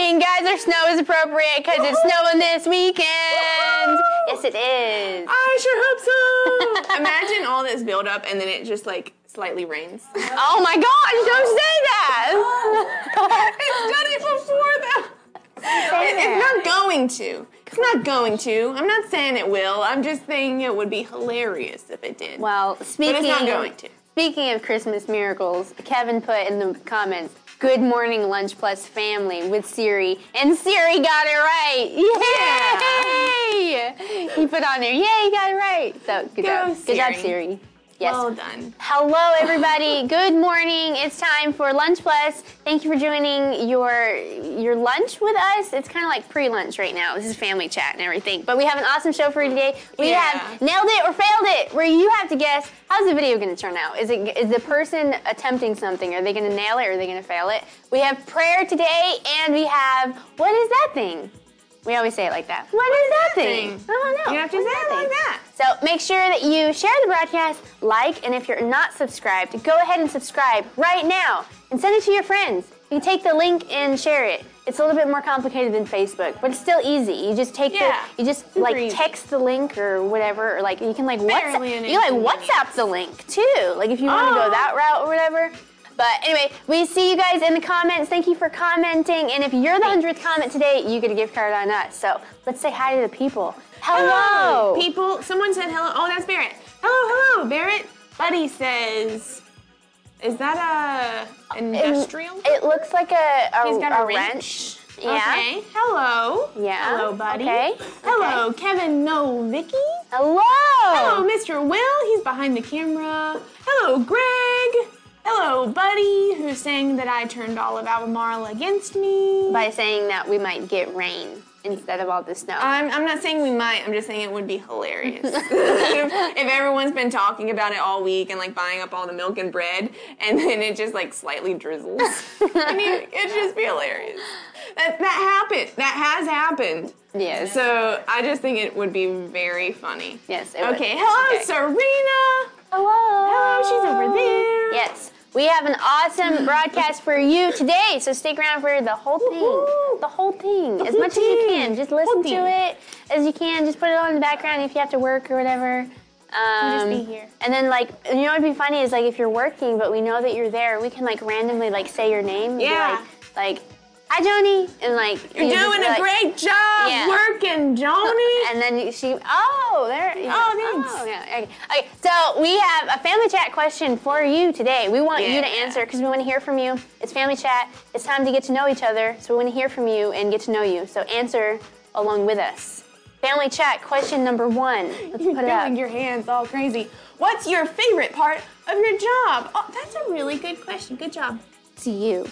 Morning, guys. Our snow is appropriate because it's snowing this weekend. Yes, it is. I sure hope so. Imagine all this buildup and then it just like slightly rains. Oh my gosh! Don't say that. it's done it before though. It- it's not going to. It's not going to. I'm not saying it will. I'm just saying it would be hilarious if it did. Well, speaking but it's not going to. Speaking of Christmas miracles, Kevin put in the comments, "Good morning, Lunch Plus family" with Siri, and Siri got it right. Yay! He put on there, "Yay, you got it right." So good Go, job, good job, Siri. Yes. Well done. Hello, everybody. Good morning. It's time for Lunch Plus. Thank you for joining your your lunch with us. It's kind of like pre-lunch right now. This is family chat and everything. But we have an awesome show for you today. We Yeah. have nailed it or failed it, where you have to guess how's the video going to turn out. Is it is the person attempting something? Are they going to nail it or are they going to fail it? We have prayer today, and we have what is that thing? We always say it like that. What is that thing? thing? I don't know. You have to What say it like that. So make sure that you share the broadcast, like, and if you're not subscribed, go ahead and subscribe right now and send it to your friends. You can take the link and share it. It's a little bit more complicated than Facebook, but it's still easy. You just take Yeah, the, you just like easy. text the link or whatever, or like you can like WhatsApp, you can like. WhatsApp the link too. Like if you want to go Oh. that route or whatever. But anyway, we see you guys in the comments. Thank you for commenting. And if you're the hundredth comment today, you get a gift card on us. So let's say hi to the people. Hello. People, someone said hello. Oh, that's Barrett. Hello, hello, Barrett. Buddy says, is that a industrial? It looks like a, a, He's got a a wrench. Yeah. Okay. Hello. Yeah. Hello, buddy. Okay. Hello, Kevin No Vicky. Hello. Hello, Mr. Will. He's behind the camera. Hello, Greg. Hello, Buddy, who's saying that I turned all of Albemarle against me. By saying that we might get rain instead of all the snow. I'm, I'm not saying we might. I'm just saying it would be hilarious if, if everyone's been talking about it all week and like buying up all the milk and bread, and then it just like slightly drizzles. I mean, it'd just be hilarious. That that happened. That has happened. yes. So I just think it would be very funny. yes. It would. Okay. Hello, Okay. Serena. Hello. Hello, she's over there. Yes. We have an awesome broadcast for you today, so stick around for the whole thing. The whole thing. as whole much as you can. Just listen to thing. it as you can. Just put it on in the background if you have to work or whatever. Um, just be here. And then, like, you know what'd be funny is, like, if you're working, but we know that you're there, we can, like, randomly, like, say your name. and be Yeah. Like, like, hi, Joni. And, like, You're you doing a like- great job Yeah. working, Joni. And then she, oh, there. yeah. Oh, thanks. Oh, yeah, okay. okay. So we have a family chat question for you today. We want you to answer because we want to hear from you. It's family chat. It's time to get to know each other. So we want to hear from you and get to know you. So answer along with us. Family chat question number one. Let's You're put it up. your hands all crazy. What's your favorite part of your job? Oh, that's a really good question. Good job. To you.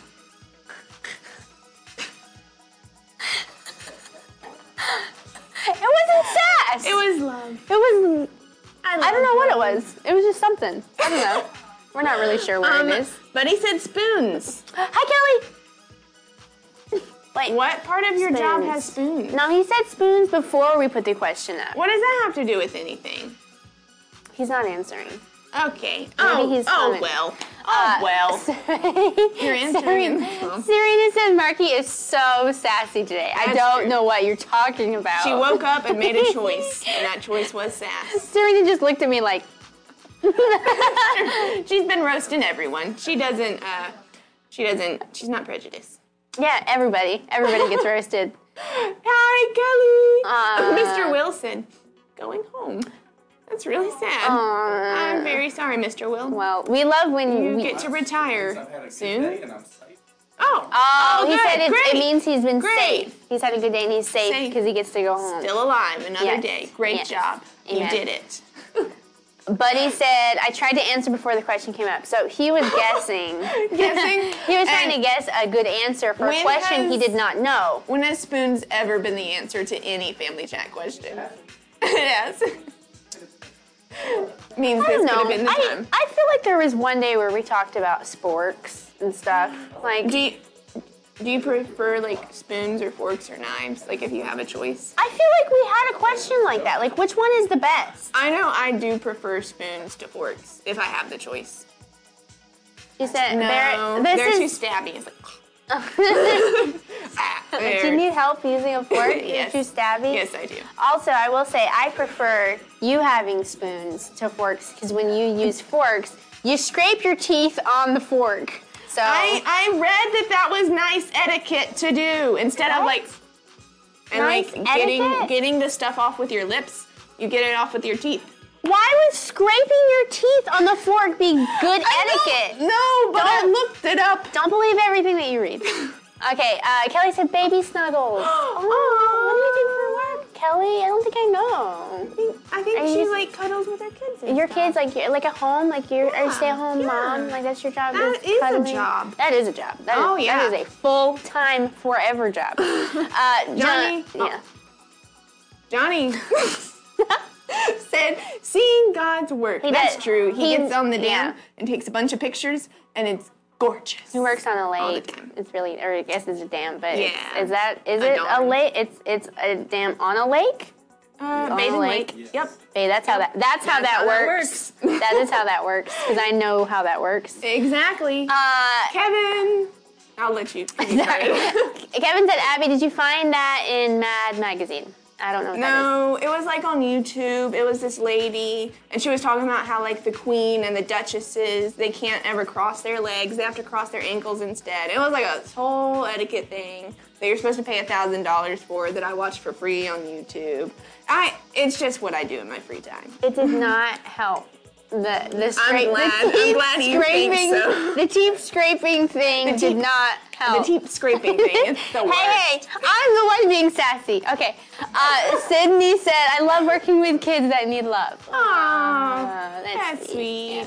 It wasn't sass. It was love. It was. I, I don't know what it was. It was just something. I don't know. We're not really sure what Um, it is. but he said spoons. Hi, Kelly. Wait. What part of your job has spoons? No, he said spoons before we put the question up. What does that have to do with anything? He's not answering. Okay. oh, he's oh coming. well. Oh well. You're answering. Serena says Marky is so sassy today. I That's don't true. know what you're talking about. She woke up and made a choice, and that choice was sass. Serena just looked at me like, She's been roasting everyone. She doesn't. uh She doesn't. She's not prejudiced. yeah, everybody. Everybody gets roasted. Hi, Kelly. Uh, Mr. Wilson, going home. That's really sad. I'm very sorry, Mr. Will. Well, we love when you we. get to I've had a retire soon. day and I'm psyched. Oh, oh, Oh, he good, said it, great. it means he's been Great. safe. He's had a good day and he's safe Safe. because he gets to go home. Still alive, another Yes. day. Great Yes. job. Amen. You did it. Buddy said, I tried to answer before the question came up. So he was guessing. Guessing. he was trying And to guess a good answer for a when question he did not know. When has spoons ever been the answer to any family chat question? it has. Means I this could have been the I, time. I feel like there was one day where we talked about sporks and stuff. Like, Do you, do you prefer like spoons or forks or knives? Like if you have a choice? I feel like we had a question like that. Like, which one is the best? I know I do prefer spoons to forks if I have the choice. She said, No, there, they're this too stabby. It's like, is. Do you need help using a fork? Yes. You're too stabby? Yes, I do. Also, I will say I prefer you having spoons to forks because when you use forks, you scrape your teeth on the fork. So I, I read that that was nice etiquette to do instead of like and Nice like getting etiquette? getting the stuff off with your lips. You get it off with your teeth. Why would scraping your teeth on the fork be good etiquette? No, but I looked it up. Don't believe everything that you read. Okay, uh, Kelly said baby snuggles. oh, what do you do for work, Kelly? I don't think I know. I think Are you she just- like cuddles with her kids. and Your stuff. kids, like, you're, like at home, like you're a stay-at-home yeah. mom, like that's your job. That is a job. That is a job. That Oh, is- yeah. That is a full-time, forever job. Uh, John- Johnny? yeah. Johnny said, "Seeing God's work." He That's does. true. He, He- gets on the dam yeah. and takes a bunch of pictures, and it's gorgeous. He works on a the lake. time. It's really, or I guess it's a dam, but it's- Yeah. is that is A it a dam. lake? It's it's a dam on a lake. Uh, Bathing a Lake. lake. Yep. Hey, that's how that that's how That's that how that works. that is how that works because I know how that works. Exactly. Uh, Kevin, I'll let you. you sorry. Kevin said, Abby, did you find that in Mad Magazine? I don't know No, it was like on YouTube. It was this lady, and she was talking about how like the queen and the duchesses they can't ever cross their legs; they have to cross their ankles instead. It was like a whole etiquette thing that you're supposed to pay a thousand dollars for that I watched for free on YouTube. I, it's just what I do in my free time. It did not help. The the scrape, glad- the I'm glad you think scraping, so. the teeth scraping thing The did not help. The teeth scraping thing, it's the worst. Hey, hey, I'm the one being sassy. Okay. Uh, Sydney said, I love working with kids that need love. Aw, Uh, that's sweet.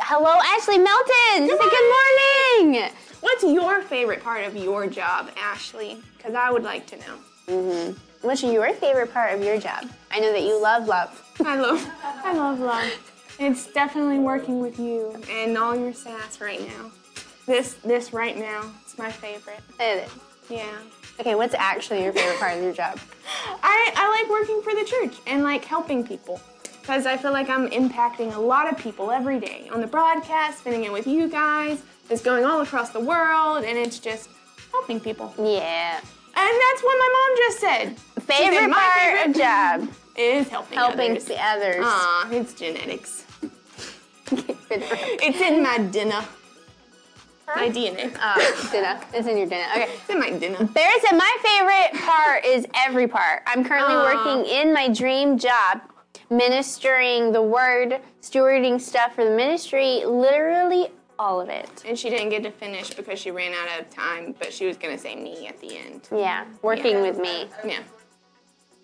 Hello, Ashley Melton. She said, Good morning. What's your favorite part of your job, Ashley? Because I would like to know. Mm-hmm. What's your favorite part of your job? I know that you love love. I love, I love love. It's definitely working with you and all your sass right now. This, this right now, it's my favorite. It is. Yeah. Okay, what's actually your favorite part of your job? I, I like working for the church and like helping people because I feel like I'm impacting a lot of people every day on the broadcast, spending it with you guys. It's going all across the world and it's just helping people. Yeah. And that's what my mom just said. Said, Favorite "My part favorite of job? is helping Helping others. the others. Aw, it's genetics. Good for- It's in my dinner. My DNA. Oh, dinner. It's in your dinner. Okay. It's in my dinner. Barrett said, My favorite part is every part. I'm currently Aw. working in my dream job, ministering the word, stewarding stuff for the ministry, literally all of it. And she didn't get to finish because she ran out of time, but she was gonna say me at the end. Yeah, working Yeah. with me. Yeah.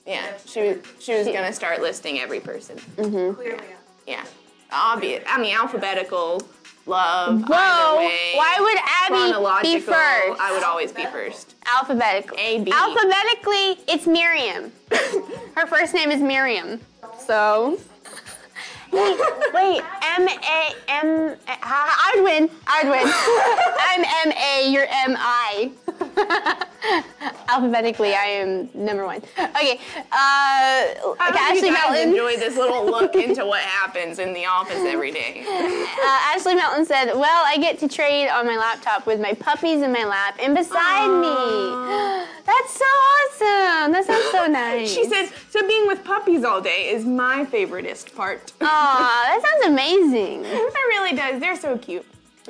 Yeah. She was she was gonna start listing every person. Mm-hmm. Clearly. Yeah. Obvious. I mean, alphabetical, love. Whoa! way. Why would Abby be first? I would always be first. Alphabetically. A, B. Alphabetically, it's Miriam. Her first name is Miriam. So. Wait, wait, M A M. I would win. I would win. I'm M A. You're M I. Alphabetically, I am number one. Okay. Uh, I Ashley Melton. enjoy this little look into what happens in the office every day. Uh, Ashley Melton said, "Well, I get to trade on my laptop with my puppies in my lap and beside me. That's so awesome. That sounds so nice. She says, so being with puppies all day is my favoriteest part. Aw, that sounds amazing. It really does. They're so cute.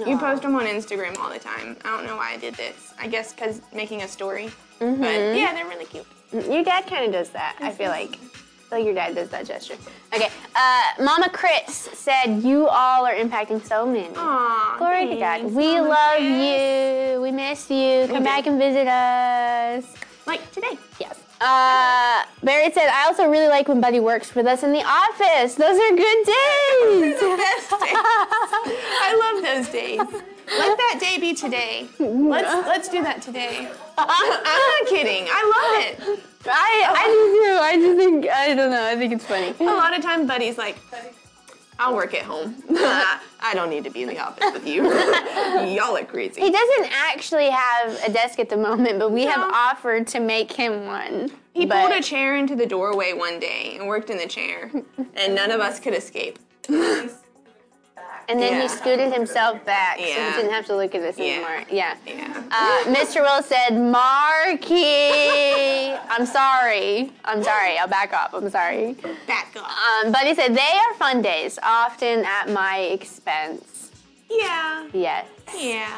You post them on Instagram all the time. I don't know why I did this. I guess because making a story. Mm-hmm. But yeah, they're really cute. Your dad kind of does that. I feel like. I feel like your dad does that gesture. Okay, uh, Mama Chris said you all are impacting so many. Aw, Glory to God. We Mama love Chris. you. We miss you. Come do. back and visit us. Like today. Yes. Uh, Barrett said, I also really like when Buddy works with us in the office. Those are good days. Best days. I love those days. Let that day be today. Let's let's do that today. I'm not kidding. I love it. I, I do too. I just think, I don't know, I think it's funny. A lot of time, Buddy's like, I'll work at home. Uh, I don't need to be in the office with you. Y'all are crazy. He doesn't actually have a desk at the moment, but we have offered to make him one. He But- pulled a chair into the doorway one day and worked in the chair, and none of us could escape. And then Yeah. he scooted himself back so Yeah. he didn't have to look at us Yeah. anymore. Yeah. Yeah. Uh, Mr. Will said, Marky. I'm sorry. I'm sorry. I'll back up. I'm sorry. Back up. Um, Buddy said, they are fun days, often at my expense. Yeah. Yes. Yeah.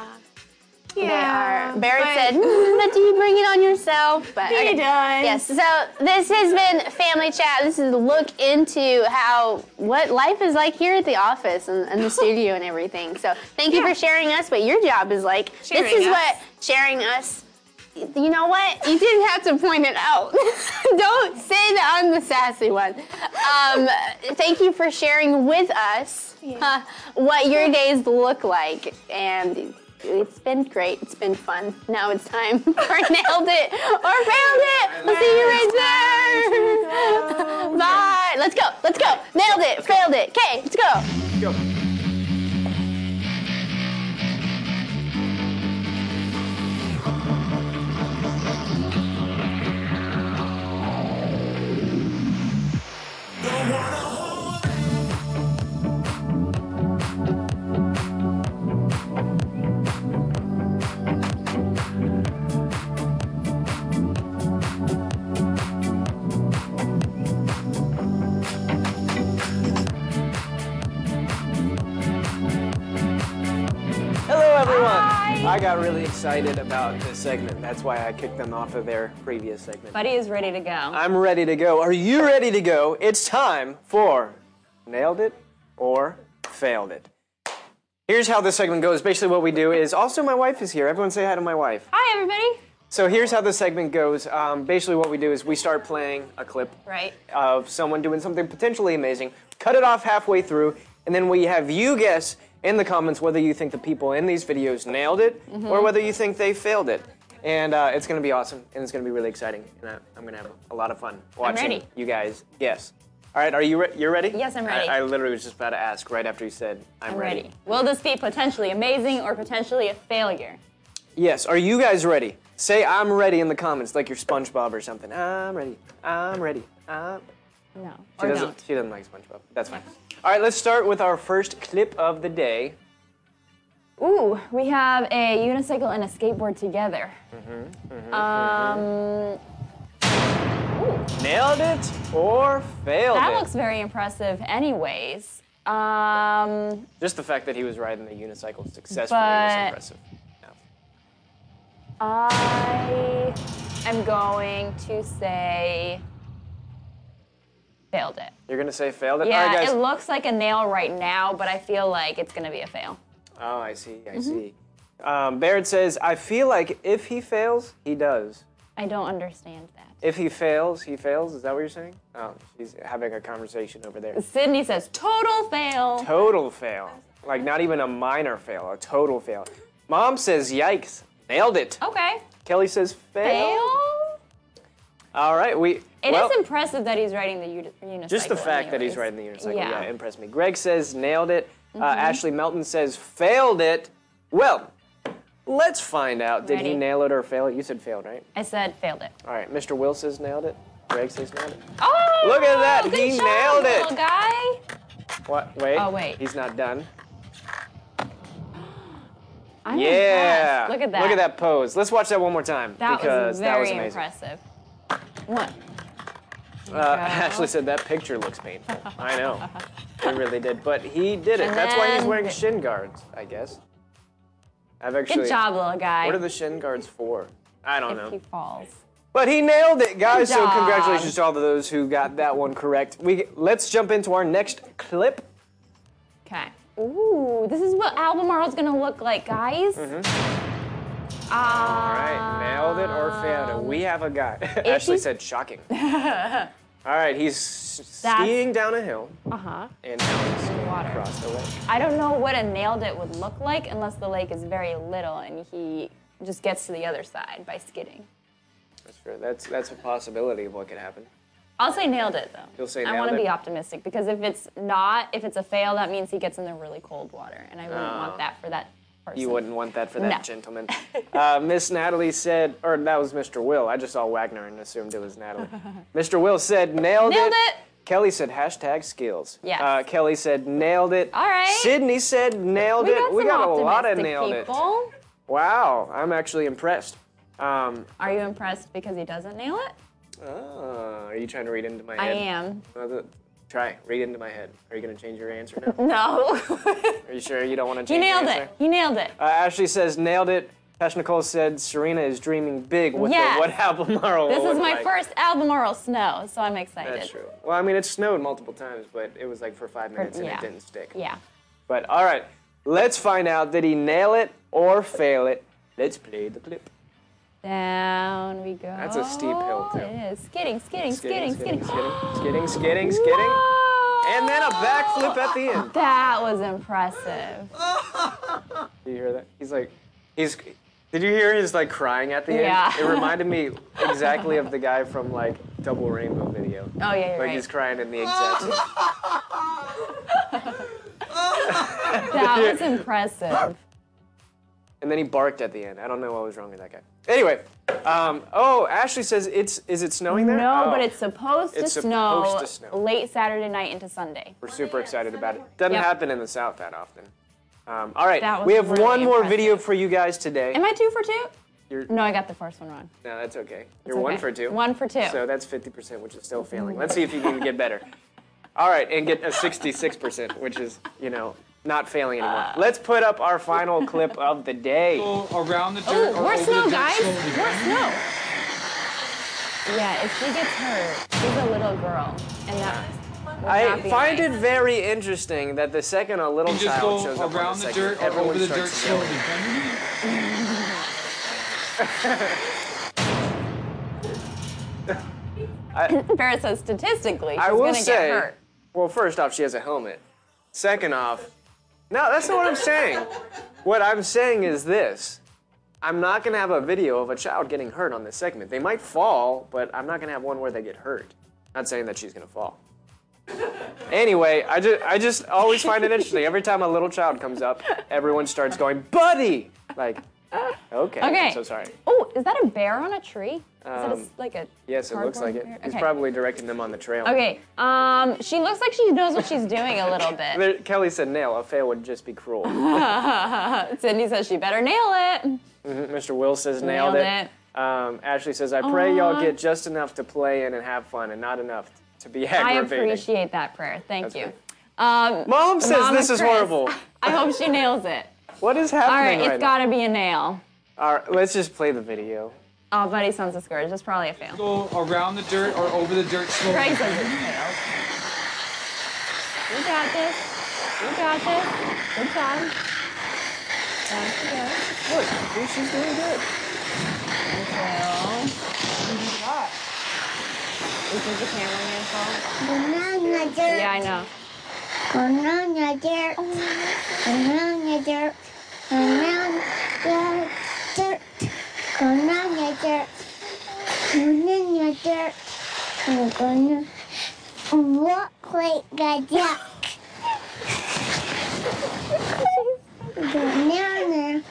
They Yeah. are. Barrett said, "Mm, but do you bring it on yourself? But He does. Yes. So this has been Family Chat. This is a look into how what life is like here at the office and, and the studio and everything. So thank you Yeah. for sharing us what your job is like. Sharing this is us. what sharing us. You know what? You didn't have to point it out. Don't say that I'm the sassy one. Um, thank you for sharing with us uh, what your days look like, and it's been great. It's been fun. Now it's time for nailed it or failed it. We'll see you right there. Bye. Let's go. Let's go. Nailed it. Failed it. Okay, let's go. Go. Hello, I got really excited about this segment. That's why I kicked them off of their previous segment. Buddy is ready to go. I'm ready to go. Are you ready to go? It's time for Nailed It or Failed It. Here's how this segment goes. Basically, what we do is also, my wife is here. Everyone say hi to my wife. Hi, everybody. So, here's how the segment goes. Um, basically, what we do is we start playing a clip Right. of someone doing something potentially amazing, cut it off halfway through, and then we have you guess in the comments whether you think the people in these videos nailed it Mm-hmm. or whether you think they failed it. And uh, it's going to be awesome, and it's going to be really exciting, and I, I'm going to have a lot of fun watching you guys guess. All right, are you re- you're ready? Yes, I'm ready. I, I literally was just about to ask right after you said I'm, I'm ready. Will this be potentially amazing or potentially a failure? Yes, are you guys ready? Say I'm ready in the comments, like you're SpongeBob or something. I'm ready. I'm ready. I'm... No. She doesn't. don't. She doesn't like SpongeBob. That's fine. All right, let's start with our first clip of the day. Ooh, we have a unicycle and a skateboard together. Mm-hmm, Um, Nailed it or failed that it? looks very impressive, anyways. Um, Just the fact that he was riding the unicycle successfully was impressive. I am going to say failed it. You're gonna say failed it. Yeah, right, it looks like a nail right now, but I feel like it's gonna be a fail. oh, I see. Mm-hmm. I see. Um, Barrett says, "I feel like if he fails, he does." I don't understand that. If he fails, he fails. Is that what you're saying? Oh, she's having a conversation over there. Sydney says total fail. Total fail. Like not even a minor fail, a total fail. Mom says, "Yikes, nailed it." Okay. Kelly says, "Fail." Fail. All right, we. It is well, impressive that he's writing the uni- unicycle. Just the fact that he's anyways. riding the unicycle, Yeah. Mm-hmm. yeah, impressed me. Greg says nailed it. Uh, Ashley Melton says failed it. Well, let's find out. Did he nail it or fail it? You said failed, right? I said failed it. All right, Mr. Will says nailed it. Greg says nailed it. Oh! Look at that, he job, nailed it. Little guy. What? Wait. Oh, wait. He's not done. I'm Yeah. impressed. Look at that. Look at that pose. Let's watch that one more time That because was that very was amazing. impressive. One. Uh, Ashley said that picture looks painful. I know. He really did, but he did it. And That's why he's wearing shin guards, I guess. I've actually. Good job, little guy. What are the shin guards for? I don't if know. he falls. But he nailed it, guys. So congratulations to all of those who got that one correct. We let's jump into our next clip. Okay. Ooh, this is what Albemarle's gonna look like, guys. Mm-hmm. All right, nailed it or failed it. We have a guy. Ashley he- said shocking. all right, he's That's- skiing down a hill Uh huh. and now he's skiing Water. across the lake. I don't know what a nailed it would look like unless the lake is very little and he just gets to the other side by skidding. That's true. That's that's a possibility of what could happen. I'll say nailed it though. You'll say I want to be optimistic because if it's not, if it's a fail, that means he gets in the really cold water, and I wouldn't Oh. want that for that person. You wouldn't want that for that No. gentleman. Uh, Miss Natalie said, or that was Mr. Will. I just saw Wagner and assumed it was Natalie. Mr. Will said, nailed, Nailed it. Kelly said, hashtag skills. Yes. Uh, Kelly said, nailed it. All right. Sydney said, nailed We it. we got a lot of nailed it. Wow, I'm actually impressed. Um, Are you impressed because he doesn't nail it? oh, are you trying to read into my I head? am. Try, read into my head. Are you going to change your answer now? No. Are you sure you don't want to change nailed your it. answer? Nailed it. You nailed it. Uh, Ashley says, nailed it. Tash Nicole said, Serena is dreaming big with Yes. the what Albemarle This will is look my like. first Albemarle snow, so I'm excited. That's true. Well, I mean, it snowed multiple times, but it was like for five minutes and yeah. it didn't stick. Yeah. But all right, let's find out did he nail it or fail it? Let's play the clip. Down we go. That's a steep hill, too. It is. Skidding, skidding, skidding, skidding. skidding, skidding, skidding, skidding. And then a backflip at the end. That was impressive. Did you hear that? He's like, he's. Did you hear his like crying at the end? Yeah. It reminded me exactly of the guy from like Double Rainbow video. Oh yeah, you're Like right. he's crying in the exact. That was impressive. And then he barked at the end. I don't know what was wrong with that guy. Anyway, um, oh, Ashley says it's is it snowing there? No, Oh, but it's supposed to, It's snow supposed to snow. late Saturday night into Sunday. We're super excited about it. Doesn't Yep. happen in the South that often. Um, all right, That was we have really one more impressive. video for you guys today. Am I two for two? You're, No, I got the first one wrong. no, that's okay. You're It's one okay. for two. One for two. So that's 50%, which is still failing. Let's see if you can get better. All right, and get a 66%, which is, you know, not failing anymore. Ah. Let's put up our final clip of the day. Around the oh, dirt Oh, or more over snow, guys. slowly. More snow. Yeah, if she gets hurt, she's a little girl, and that. would I not be find nice. it very interesting that the second a little You child shows up on around the the segment, dirt or everyone over the dirt starts yelling. slowly. Barrett says statistically, she's I will gonna say, get hurt. well, first off, she has a helmet. Second off, no, that's not what I'm saying. What I'm saying is this. I'm not going to have a video of a child getting hurt on this segment. They might fall, but I'm not going to have one where they get hurt. Not saying that she's going to fall. Anyway, I just, I just always find it interesting. Every time a little child comes up, everyone starts going, buddy! Like, okay, Okay. I'm so sorry. Oh, is that a bear on a tree? Is that a Um, like a? Yes, it looks like it. bear? He's Okay. probably directing them on the trail. Okay. Um, she looks like she knows what she's doing a little bit. There- Kelly said nail. A fail would just be cruel. Cindy says she better nail it. Mr. Will says nailed, Nailed it. Um, Ashley says, I pray y'all get just enough to play in and have fun and not enough to be aggravated. I appreciate that prayer. Thank That's you. Um, Mom says Mama this is Chris, horrible. I hope she nails it. What is happening right, right, it's now? got to be a nail. All right, let's just play the video. Oh, Buddy sounds discouraged. That's probably a fail. Go around the dirt or over the dirt slowly. Greg says it's failed. You got this. You got this. Good job. That's good. Look, see, she's doing good. Thank you. Isn't the cameraman fault? Banana dirt. Yeah, I know. Banana dirt. Banana dirt. Banana dirt. Banana dirt. Banana dirt. I'm gonna walk like a duck. Banana.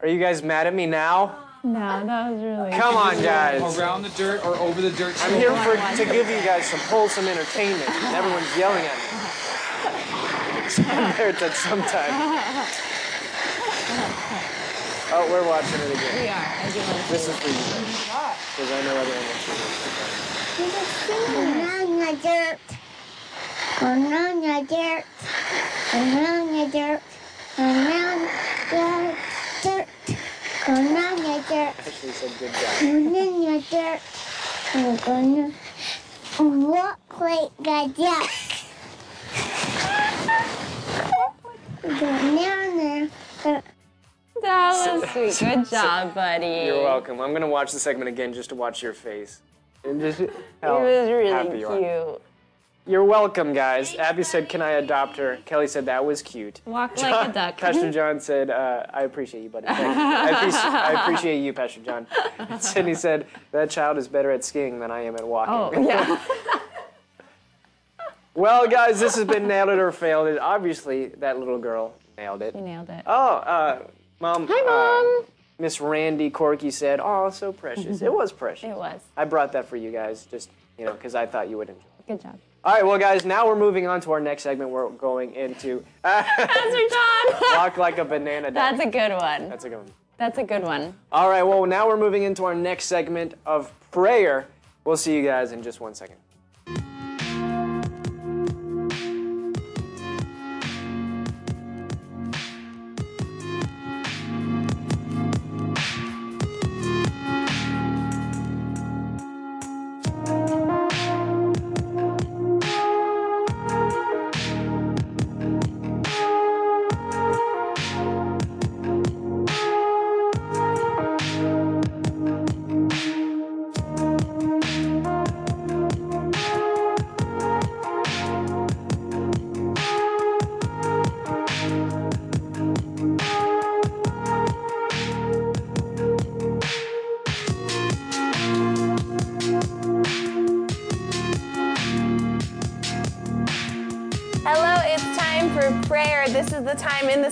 Are you guys mad at me now? No, that was really. Come on, guys. Around the dirt or over the dirt I'm here for to give you guys some wholesome entertainment. and Everyone's yelling at me. there it's at some time. Oh, we're watching it We again. are. I do want to This see is for you guys. Because I know everyone wants to Banana dirt. Banana dirt. Banana dirt. Banana dirt. Banana dirt. Ashley said good job. Banana dirt. I'm gonna walk like a duck. Banana. That was sweet. Good job, buddy. You're welcome. I'm gonna watch the segment again just to watch your face. And just It how was really happy you are. cute. You're welcome, guys. Abby said, "Can I adopt her?" Kelly said, "That was cute." Walk like a duck. Pastor John said, uh, "I appreciate you, buddy. Thank you. I, appreciate, I appreciate you, Pastor John." And Sydney said, "That child is better at skiing than I am at walking." Oh, yeah. Well, guys, this has been nailed it or failed it. Obviously, that little girl nailed it. You nailed it. Oh, uh, mom. Hi, Mom. Miss Randy Corky said, "Oh, so precious. it was precious. It was. I brought that for you guys, just you know, because I thought you would enjoy." it. Good job. All right, well, guys, now we're moving on to our next segment. We're going into Pastor John. walk like a banana. That's a good one. That's a good one. That's a good one. All right, well, now we're moving into our next segment of prayer. We'll see you guys in just one second.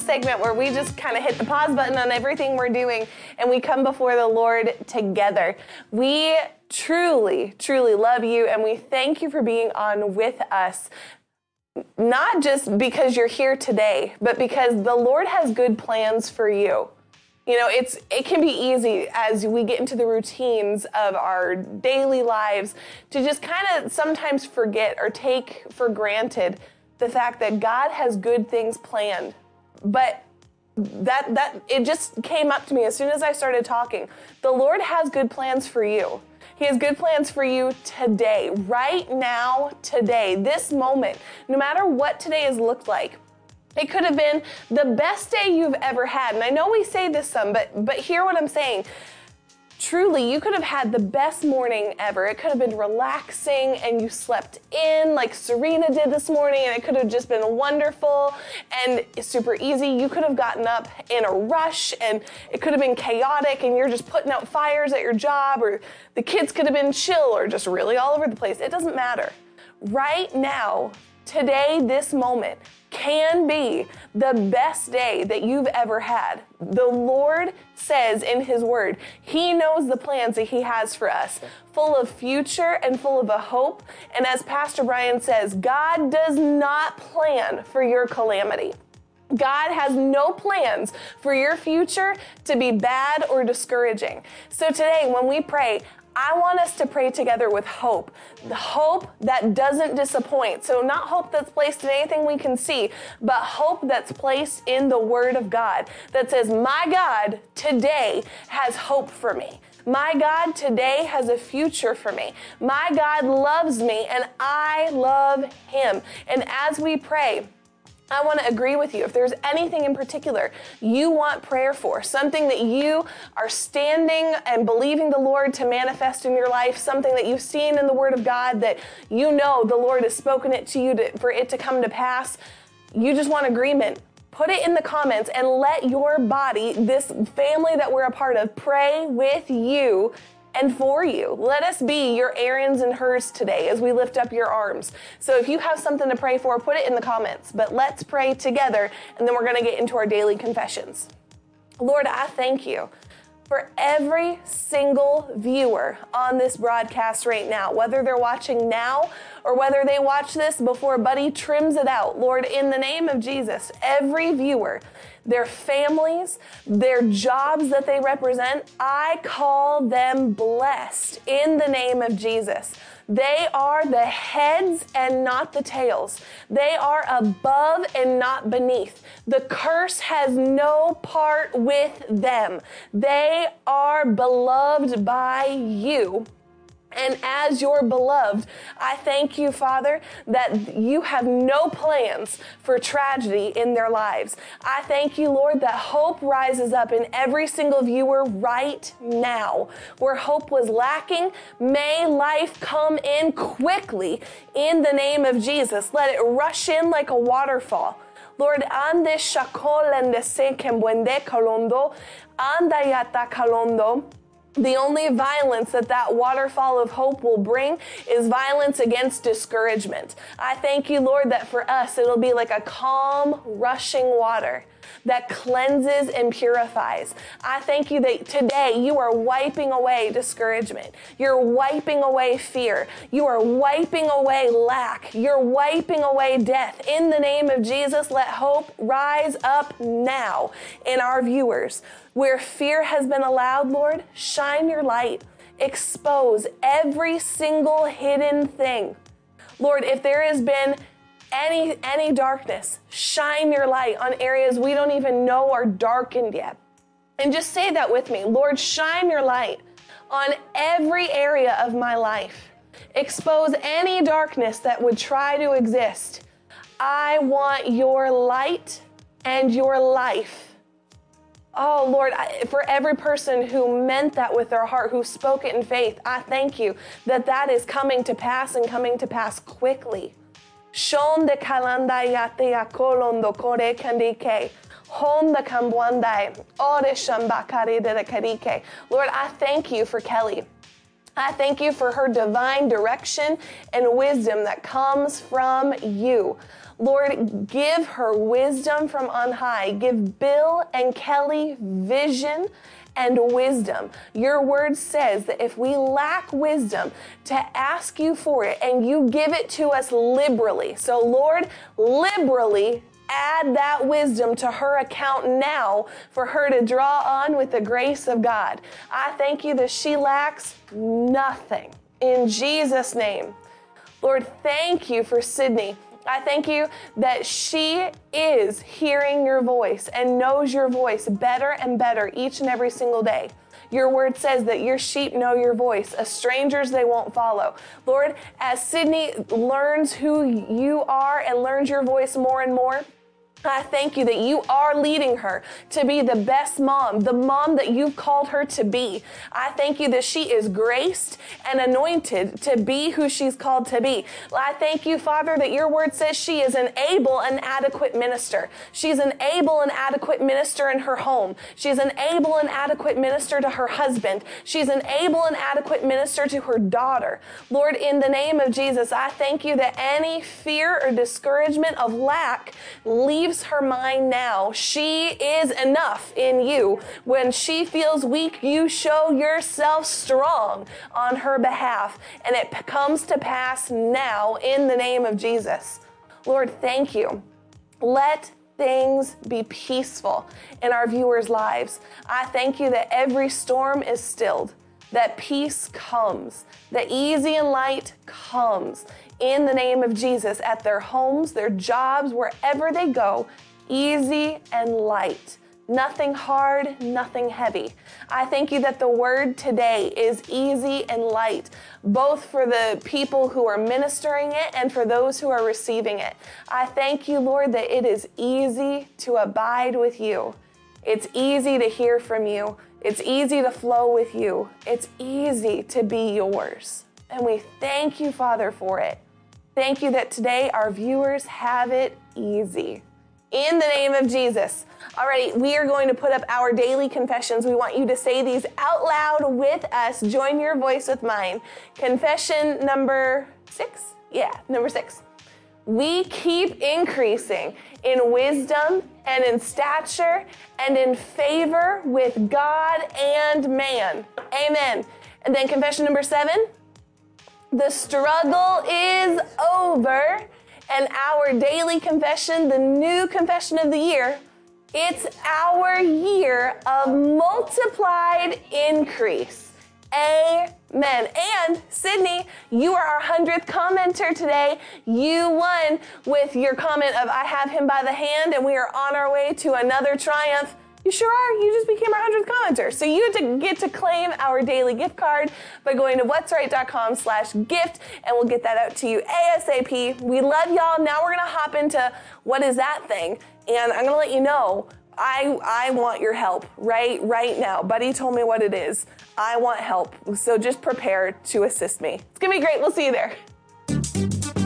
Segment where we just kind of hit the pause button on everything we're doing and we come before the Lord together. We truly, truly love you and we thank you for being on with us. Not just because you're here today, but because the Lord has good plans for you. You know, it's it can be easy as we get into the routines of our daily lives to just kind of sometimes forget or take for granted the fact that God has good things planned. But that that it just came up to me as soon as I started talking. The Lord has good plans for you. He has good plans for you today, right now, today, this moment. No matter what today has looked like, it could have been the best day you've ever had. And I know we say this some, but but hear what I'm saying. Truly, you could have had the best morning ever. It could have been relaxing and you slept in like Serena did this morning, and it could have just been wonderful and super easy. You could have gotten up in a rush and it could have been chaotic, and you're just putting out fires at your job, or the kids could have been chill or just really all over the place. It doesn't matter. Right now, today, this moment, can be the best day that you've ever had. The Lord says in His Word, He knows the plans that He has for us, full of future and full of a hope. And as Pastor Brian says, God does not plan for your calamity. God has no plans for your future to be bad or discouraging. So today, when we pray, I want us to pray together with hope. The hope that doesn't disappoint. So, not hope that's placed in anything we can see, but hope that's placed in the Word of God that says, My God today has hope for me. My God today has a future for me. My God loves me and I love Him. And as we pray, I want to agree with you. If there's anything in particular you want prayer for, something that you are standing and believing the Lord to manifest in your life, something that you've seen in the Word of God that you know the Lord has spoken it to you to, for it to come to pass, you just want agreement. Put it in the comments and let your body, this family that we're a part of, pray with you and for you. Let us be your Aaron's and Hurs today as we lift up your arms. So if you have something to pray for, put it in the comments. But let's pray together, and then we're going to get into our daily confessions. Lord, I thank you for every single viewer on this broadcast right now, whether they're watching now or whether they watch this before Buddy trims it out. Lord, in the name of Jesus, every viewer, their families, their jobs that they represent, I call them blessed in the name of Jesus. They are the heads and not the tails. They are above and not beneath. The curse has no part with them. They are beloved by you. And as your beloved, I thank you, Father, that you have no plans for tragedy in their lives. I thank you, Lord, that hope rises up in every single viewer right now. Where hope was lacking, may life come in quickly in the name of Jesus. Let it rush in like a waterfall. Lord, ande shakol and sekem buende kalondo, anda yata kalondo. The only violence that that waterfall of hope will bring is violence against discouragement. I thank you, Lord, that for us it'll be like a calm, rushing water that cleanses and purifies. I thank you that today you are wiping away discouragement. You're wiping away fear. You are wiping away lack. You're wiping away death. In the name of Jesus, let hope rise up now in our viewers. Where fear has been allowed, Lord, shine your light. Expose every single hidden thing. Lord, if there has been any any darkness, shine your light on areas we don't even know are darkened yet. And just say that with me. Lord, shine your light on every area of my life. Expose any darkness that would try to exist. I want your light and your life. Oh, Lord, for every person who meant that with their heart, who spoke it in faith, I thank you that that is coming to pass and coming to pass quickly. Shonde kalanda yate akolondo kore kandike. Honda kambwandai. Ore shambakari de karike. Lord, I thank you for Kelly. I thank you for her divine direction and wisdom that comes from you. Lord, give her wisdom from on high. Give Bill and Kelly vision and wisdom. Your word says that if we lack wisdom, to ask you for it and you give it to us liberally. So, Lord, liberally add that wisdom to her account now for her to draw on with the grace of God. I thank you that she lacks nothing. In Jesus' name. Lord, thank you for Sydney. I thank you that she is hearing your voice and knows your voice better and better each and every single day. Your word says that your sheep know your voice. A strangers they won't follow. Lord, as Sydney learns who you are and learns your voice more and more, I thank you that you are leading her to be the best mom, the mom that you've called her to be. I thank you that she is graced and anointed to be who she's called to be. I thank you, Father, that your word says she is an able and adequate minister. She's an able and adequate minister in her home. She's an able and adequate minister to her husband. She's an able and adequate minister to her daughter. Lord, in the name of Jesus, I thank you that any fear or discouragement of lack leaves her mind now. She is enough in you. When she feels weak, you show yourself strong on her behalf. And it comes to pass now in the name of Jesus. Lord, thank you. Let things be peaceful in our viewers' lives. I thank you that every storm is stilled, that peace comes, that easy and light comes in the name of Jesus at their homes, their jobs, wherever they go, easy and light Nothing hard, nothing heavy. I thank you that the word today is easy and light, both for the people who are ministering it and for those who are receiving it. I thank you, Lord, that it is easy to abide with you. It's easy to hear from you. It's easy to flow with you. It's easy to be yours. And we thank you, Father, for it. Thank you that today our viewers have it easy. In the name of Jesus. Alrighty, we are going to put up our daily confessions. We want you to say these out loud with us. Join your voice with mine. Confession number six? Yeah, number six. We keep increasing in wisdom and in stature and in favor with God and man. Amen. And then confession number seven. The struggle is over, and our daily confession, the new confession of the year, it's our year of multiplied increase. Amen. And Sydney, you are our 100th commenter today. You won with your comment of I have him by the hand, and we are on our way to another triumph. You sure are. You just became our 100th commenter. So you get to claim our daily gift card by going to what'sright.com slash gift, and we'll get that out to you ASAP. We love y'all. Now we're going to hop into what is that thing? And I'm going to let you know I, I want your help right right now. Buddy told me what it is. I want help. So just prepare to assist me. It's to be great. We'll see you there.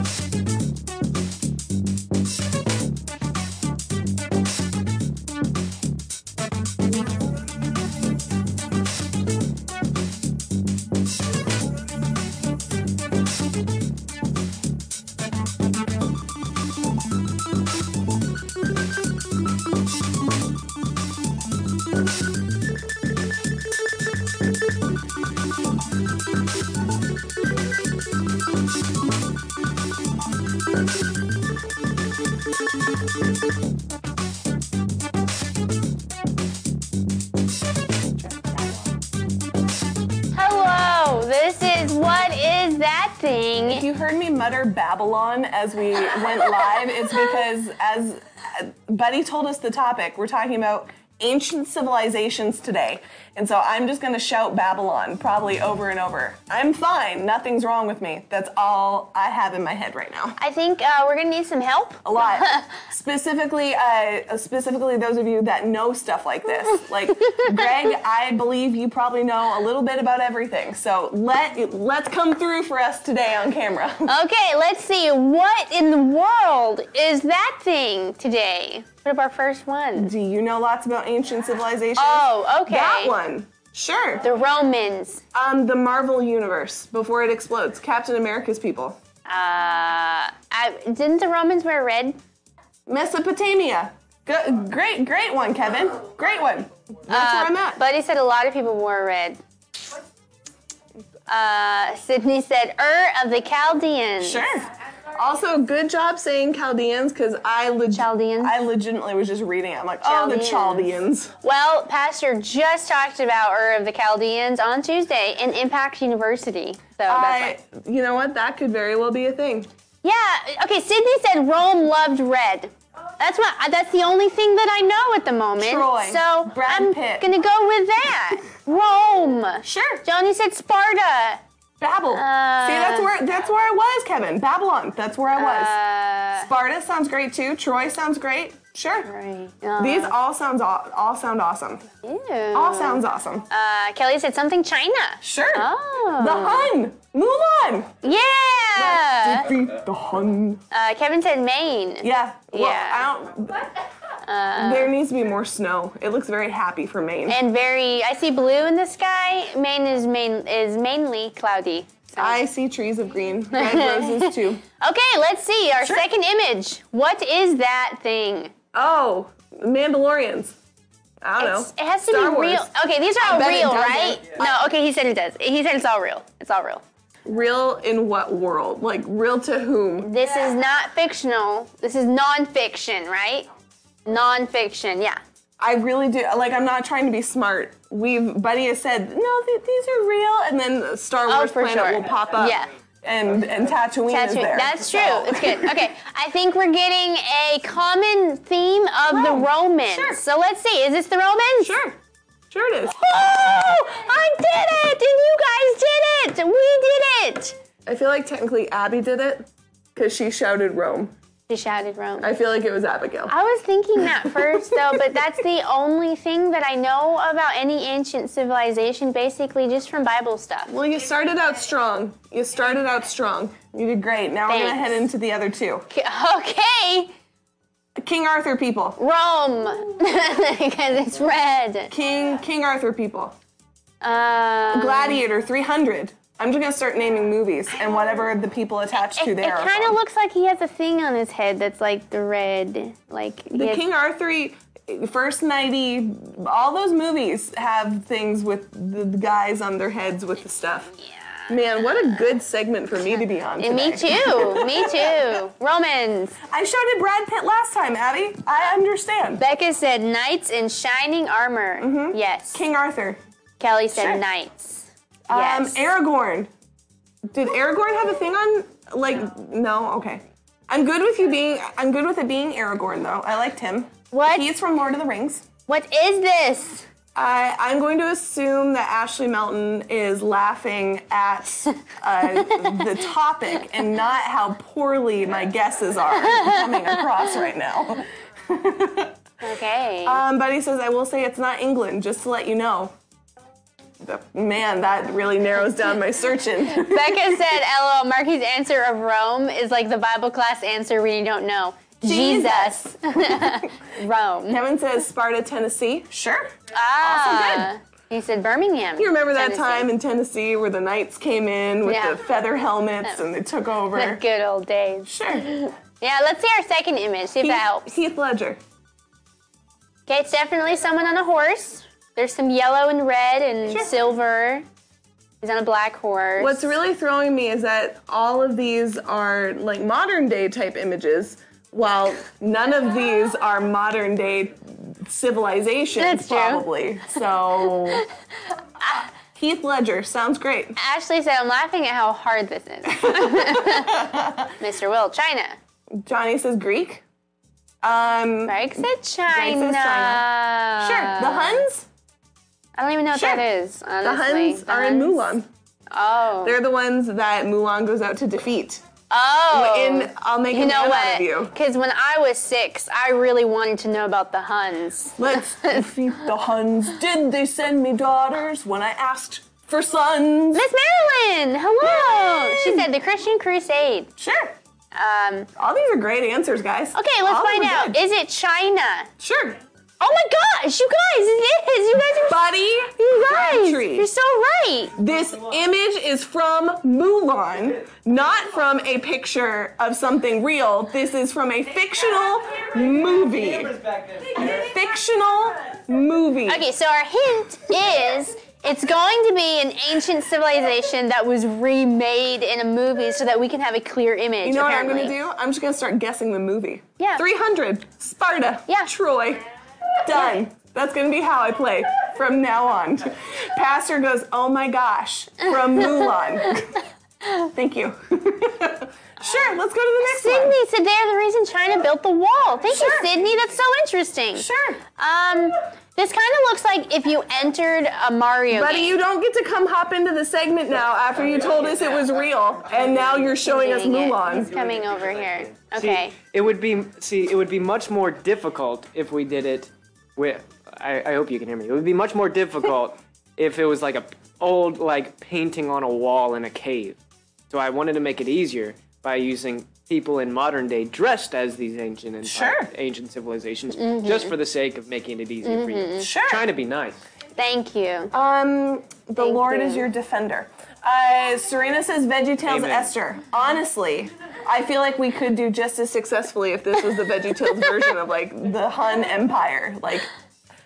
You heard me mutter Babylon as we went live, it's because as uh, Buddy told us the topic, we're talking about ancient civilizations today. And so I'm just going to shout Babylon probably over and over. I'm fine. Nothing's wrong with me. That's all I have in my head right now. I think uh, we're gonna need some help. A lot. specifically, uh, specifically those of you that know stuff like this. Like Greg, I believe you probably know a little bit about everything. So let let's come through for us today on camera. Okay, let's see. What in the world is that thing today? Put up our first one. Do you know lots about ancient civilizations? Oh, okay. That one. Sure. The Romans. Um, the Marvel universe before it explodes. Captain America's people. Uh, I, didn't the Romans wear red? Mesopotamia. Go, great, great one, Kevin. Great one. That's where I'm at. Buddy said a lot of people wore red. Uh, Sydney said Ur of the Chaldeans. Sure. Also, good job saying Chaldeans because I leg- Chaldeans? I legitimately was just reading it. I'm like, oh, the Chaldeans. Well, Pastor just talked about Ur of the Chaldeans on Tuesday in Impact University. So that's I, why. you know what? That could very well be a thing. Yeah. Uh, okay. Sydney said Rome loved red. That's what. Uh, that's the only thing that I know at the moment. Troy, So Brad I'm Pitt. gonna go with that. Rome. Sure. Johnny said Sparta. Babel. Uh, See, that's where that's where I was, Kevin. Babylon. That's where I was. Uh, Sparta sounds great too. Troy sounds great. Sure. right. Uh, These all sounds all, all sound awesome. ew. All sounds awesome. Uh, Kelly said something China. Sure. Oh. The Hun. Mulan. Yeah. Defeat the Hun. Uh, Kevin said Maine. Yeah. Well, Yeah. I don't. Uh, there needs to be more snow. It looks very happy for Maine. And very, I see blue in the sky. Maine is main is mainly cloudy. So. I see trees of green, red roses too. Okay, let's see our Sure. second image. What is that thing? Oh, Mandalorians. I don't It's- know. It has to Star be Wars. real. Okay, these are all real, right? No, okay, he said it does. He said it's all real. It's all real. Real in what world? Like real to whom? This is not fictional. This is non-fiction, right? Non-fiction, yeah. I really do. Like, I'm not trying to be smart. We've Buddy has said no, th- these are real, and then Star oh, Wars oh, for Planet sure. will pop up. Yeah. and and Tatooine, is there. That's true. So- It's good. Okay, I think we're getting a common theme of the Romans. Sure. So let's see. Is this the Romans? Sure, sure it is. Oh, I did it, and you guys did it. We did it. I feel like technically Abby did it because she shouted Rome. She shouted Rome. I feel like it was Abigail. I was thinking that first, though, but that's the only thing that I know about any ancient civilization, basically just from Bible stuff. Well, you started out strong. You started out strong. You did great. Now we're gonna head into the other two. Okay, King Arthur people. Rome, because it's red. King King Arthur people. Um, Gladiator 300. I'm just gonna start naming movies and whatever the people attached to It, there. are kind of looks like he has a thing on his head that's like the red, like The has- King Arthur, First Nighty, all those movies have things with the guys on their heads with the stuff. Yeah. Man, what a good segment for me to be on. And me too. me too. Romans. I shouted Brad Pitt last time, Abby. I understand. Becca said knights in shining armor. Mm-hmm. Yes. King Arthur. Kelly said Sure. knights. Um, Yes. Aragorn. Did Aragorn have a thing on? Like, no. Okay. I'm good with you being. I'm good with it being Aragorn though. I liked him. What? He's from Lord of the Rings. What is this? I, I'm going to assume that Ashley Melton is laughing at uh, the topic and not how poorly my guesses are coming across right now. Okay. Um, Buddy says, I will say it's not England, just to let you know. The- Man, that really narrows down my searching. Becca said, "LOL." Marky's answer of Rome is like the Bible class answer when you don't know. Jesus. Rome. Kevin says Sparta, Tennessee. Sure. Ah. He said Birmingham. You remember that Tennessee. time in Tennessee where the knights came in with Yeah. the feather helmets and they took over? The over? good old days. Sure. Yeah, let's see our second image. See if that helps. Heath Ledger. Okay, it's definitely someone on a horse. There's some yellow and red and Sure. silver. He's on a black horse. What's really throwing me is that all of these are like modern day type images, while none of these are modern day civilizations, That's true. probably. So, Heath Ledger sounds great. Ashley said, I'm laughing at how hard this is. Mr. Will, China. Johnny says Greek. Um, Greg said China. China. Sure. The Huns. I don't even know what Sure. that is, The honestly. Huns are in Mulan. Oh. They're the ones that Mulan goes out to defeat. oh. In I'll make you a know what? out of you. Because when I was six, I really wanted to know about the Huns. Let's defeat the Huns. Did they send me daughters when I asked for sons? Miss Marilyn, hello. Yay. She said the Christian Crusade. Sure. Um, All these are great answers, guys. okay, let's All find out. good. Is it China? Sure. Oh my gosh, you guys, it is. You guys are. Buddy, You guys, Crabtree. you're so right. This image is from Mulan, not from a picture of something real. This is from a fictional movie. Fictional movie. Okay, so our hint is it's going to be an ancient civilization that was remade in a movie so that we can have a clear image. You know what I'm gonna do? I'm just gonna start guessing the movie. Yeah. 300, Sparta, Yeah. Troy. Done. That's gonna be how I play from now on. Pastor goes, oh my gosh, from Mulan. Thank you. sure, let's go to the next Sydney one. said they're the reason China built the wall. Thank Sure. you, Sydney. That's so interesting. Sure. Um, this kind of looks like if you entered a Mario Buddy, game. you don't get to come hop into the segment now after you told us it was real, and now you're showing us Mulan. it. He's coming over here. See, Okay. it would be see, it would be much more difficult if we did it with. I, I hope you can hear me. It would be much more difficult if it was like a old like painting on a wall in a cave. So I wanted to make it easier by using people in modern day dressed as these ancient and Sure. ancient civilizations, Mm-hmm. just for the sake of making it easier for you. Sure. Trying to be nice. Thank you. Um, the Thank Lord you. is your defender. Uh, Serena says VeggieTales Amen. Esther. Honestly, I feel like we could do just as successfully if this was the VeggieTales version of like the Hun Empire. Like,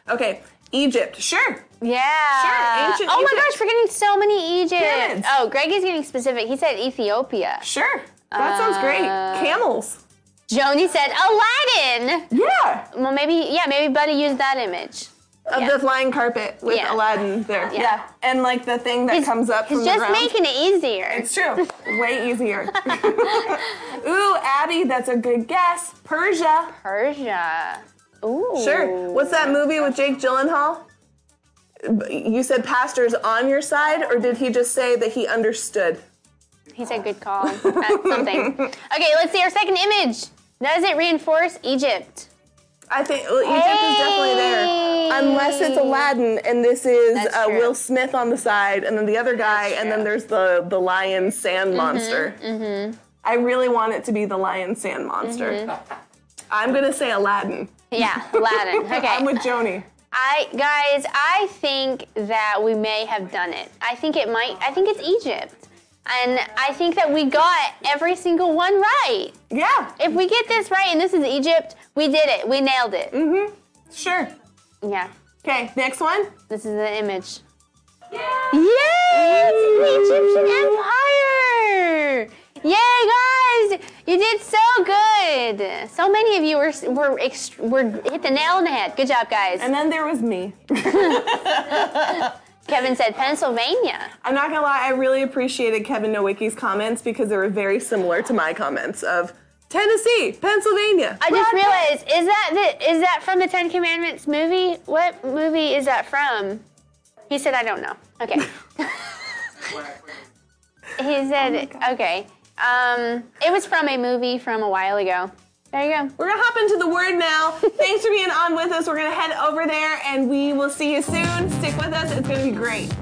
okay, Egypt, sure. Yeah. ancient oh my gosh, we're getting so many Egypt. Pyramids. Oh, Greg is getting specific. He said Ethiopia. Sure. That sounds great. Uh, Camels. Joni said Aladdin. Yeah. Well, maybe yeah, maybe Buddy used that image. of Yeah. the flying carpet with Yeah. Aladdin there. Yeah. And like the thing that He's- comes up from He's the just ground. making it easier. It's true. Way easier. Ooh, Abby, that's a good guess. Persia. Persia. Ooh. Sure. What's that movie with Jake Gyllenhaal? You said pastor's on your side, or did he just say that he understood? He said good call. That's something. Okay, let's see our second image. Does it reinforce Egypt? I think well, Egypt is definitely there, unless it's Aladdin and this is uh. Will Smith on the side, and then the other guy, and then there's the the lion sand monster. Mm-hmm. I really want it to be the lion sand monster. Mm-hmm. I'm gonna say Aladdin. Yeah, Aladdin. Okay. I'm with Joni. I guys, I think that we may have done it. I think it might. I think it's Egypt, and I think that we got every single one right. Yeah, If we get this right, and this is Egypt, we did it. We nailed it. Mhm. Sure. Yeah. Okay, next one. This is the image. Yay! It's the Egyptian Empire! Yay, guys! You did so good. So many of you were were were hit the nail on the head. Good job, guys. And then there was me. Kevin said Pennsylvania. I'm not gonna lie, I really appreciated Kevin Nowicki's comments because they were very similar to my comments of Tennessee, Pennsylvania. I just realized is that the, is that from the Ten Commandments movie? What movie is that from? He said I don't know. Okay. he said okay. Um, it was from a movie from a while ago. There you go. We're gonna hop into the word now. Thanks for being on with us. We're gonna head over there and we will see you soon. Stick with us, it's gonna be great.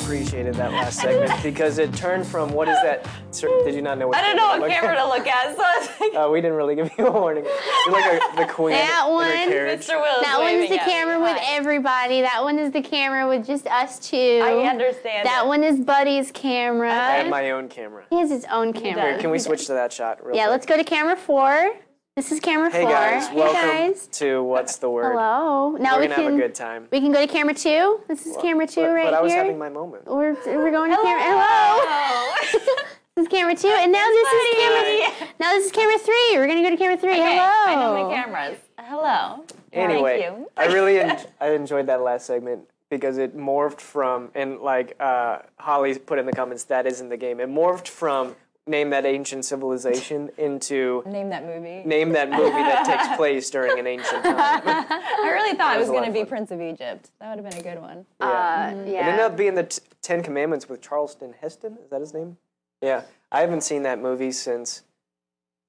Appreciated that last segment because it turned from what is that? Sir, did you not know what I don't know what look camera at? to look at, so I was like, Uh, we didn't really give you a warning. You're like a, the queen That one. Mr. Will. That one's the camera with everybody. That one is the camera with just us two. I understand. That it. one is Buddy's camera. I have my own camera. he has his own camera. does. Can we switch to that shot real Yeah, quick? let's go to camera four. This is camera Hey four. guys, hey welcome guys. to What's the Word. Hello. Now We're we gonna can have a good time. we can go to camera two. This is camera two but, right here. but I was here. having my moment. we're, we're going to camera. Hello. this is camera two, and now this is camera. Now this is camera three. We're gonna go to camera three. Okay, Hello. I know my cameras. Hello. Anyway, Thank you. I really en- I enjoyed that last segment because it morphed from and like uh, Holly put in the comments that isn't the game. It morphed from name that ancient civilization into Name that movie. name that movie that takes place during an ancient time. I really thought it was was going to be fun. Prince of Egypt. That would have been a good one. Uh, It ended up being the t- Ten Commandments with Charleston Heston. Is that his name? Yeah, I haven't seen that movie since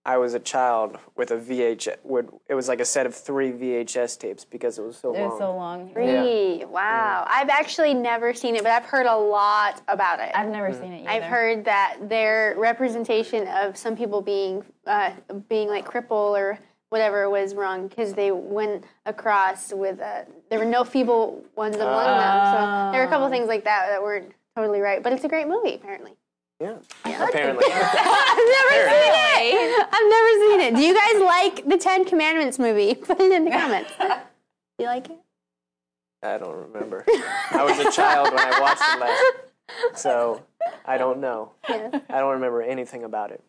I was a child with a VHS. Would it was like a set of three VHS tapes because it was so It long. was so long. Three. Wow. I've actually never seen it, but I've heard a lot about it. I've never seen it either. I've heard that their representation of some people being uh, being like cripple or whatever was wrong because they went across with uh, there were no feeble ones among them. So there were a couple things like that that weren't totally right. But it's a great movie, apparently. Yeah, apparently. I've never seen it. I've never seen it. Do you guys like the Ten Commandments movie? Put it in the comments. Do you like it? I don't remember. I was a child when I watched it last, so I don't know. Yes. I don't remember anything about it.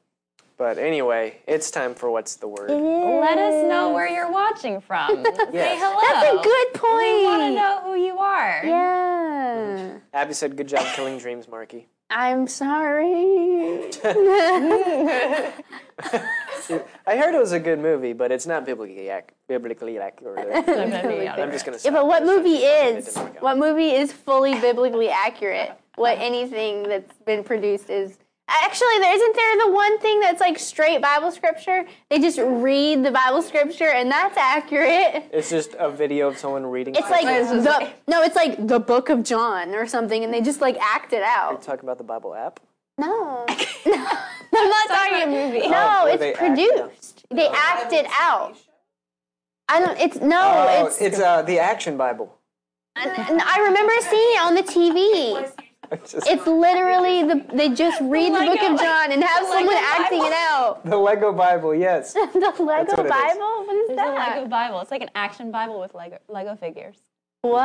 But anyway, it's time for what's the word. Let us know where you're watching from. Say hello. That's a good point. We want to know who you are. Yeah. Abby said, "Good job killing dreams, Marky." I'm sorry. I heard it was a good movie, but it's not biblically ac- biblically accurate. I'm just gonna. Yeah, but what movie is? didn't work out. What movie is fully biblically accurate? What anything that's been produced is Actually, there isn't there the one thing that's like straight Bible scripture? They just read the Bible scripture, and that's accurate. It's just a video of someone reading. It's like something. the no, it's like the Book of John or something, and they just like act it out. You Talk about the Bible app. No, I'm not talking. a movie. No, Oh, where they it's act it out. produced. They act it out. I don't. It's no. Oh, it's. it's uh, the Action Bible. and I remember seeing it on the TV. It's just It's literally the they just read the Book of John and have someone Lego acting it out. the Lego Bible. Yes. the Lego what it is. Bible? What is There's a that? Lego Bible. It's like an action Bible with Lego Lego figures. What?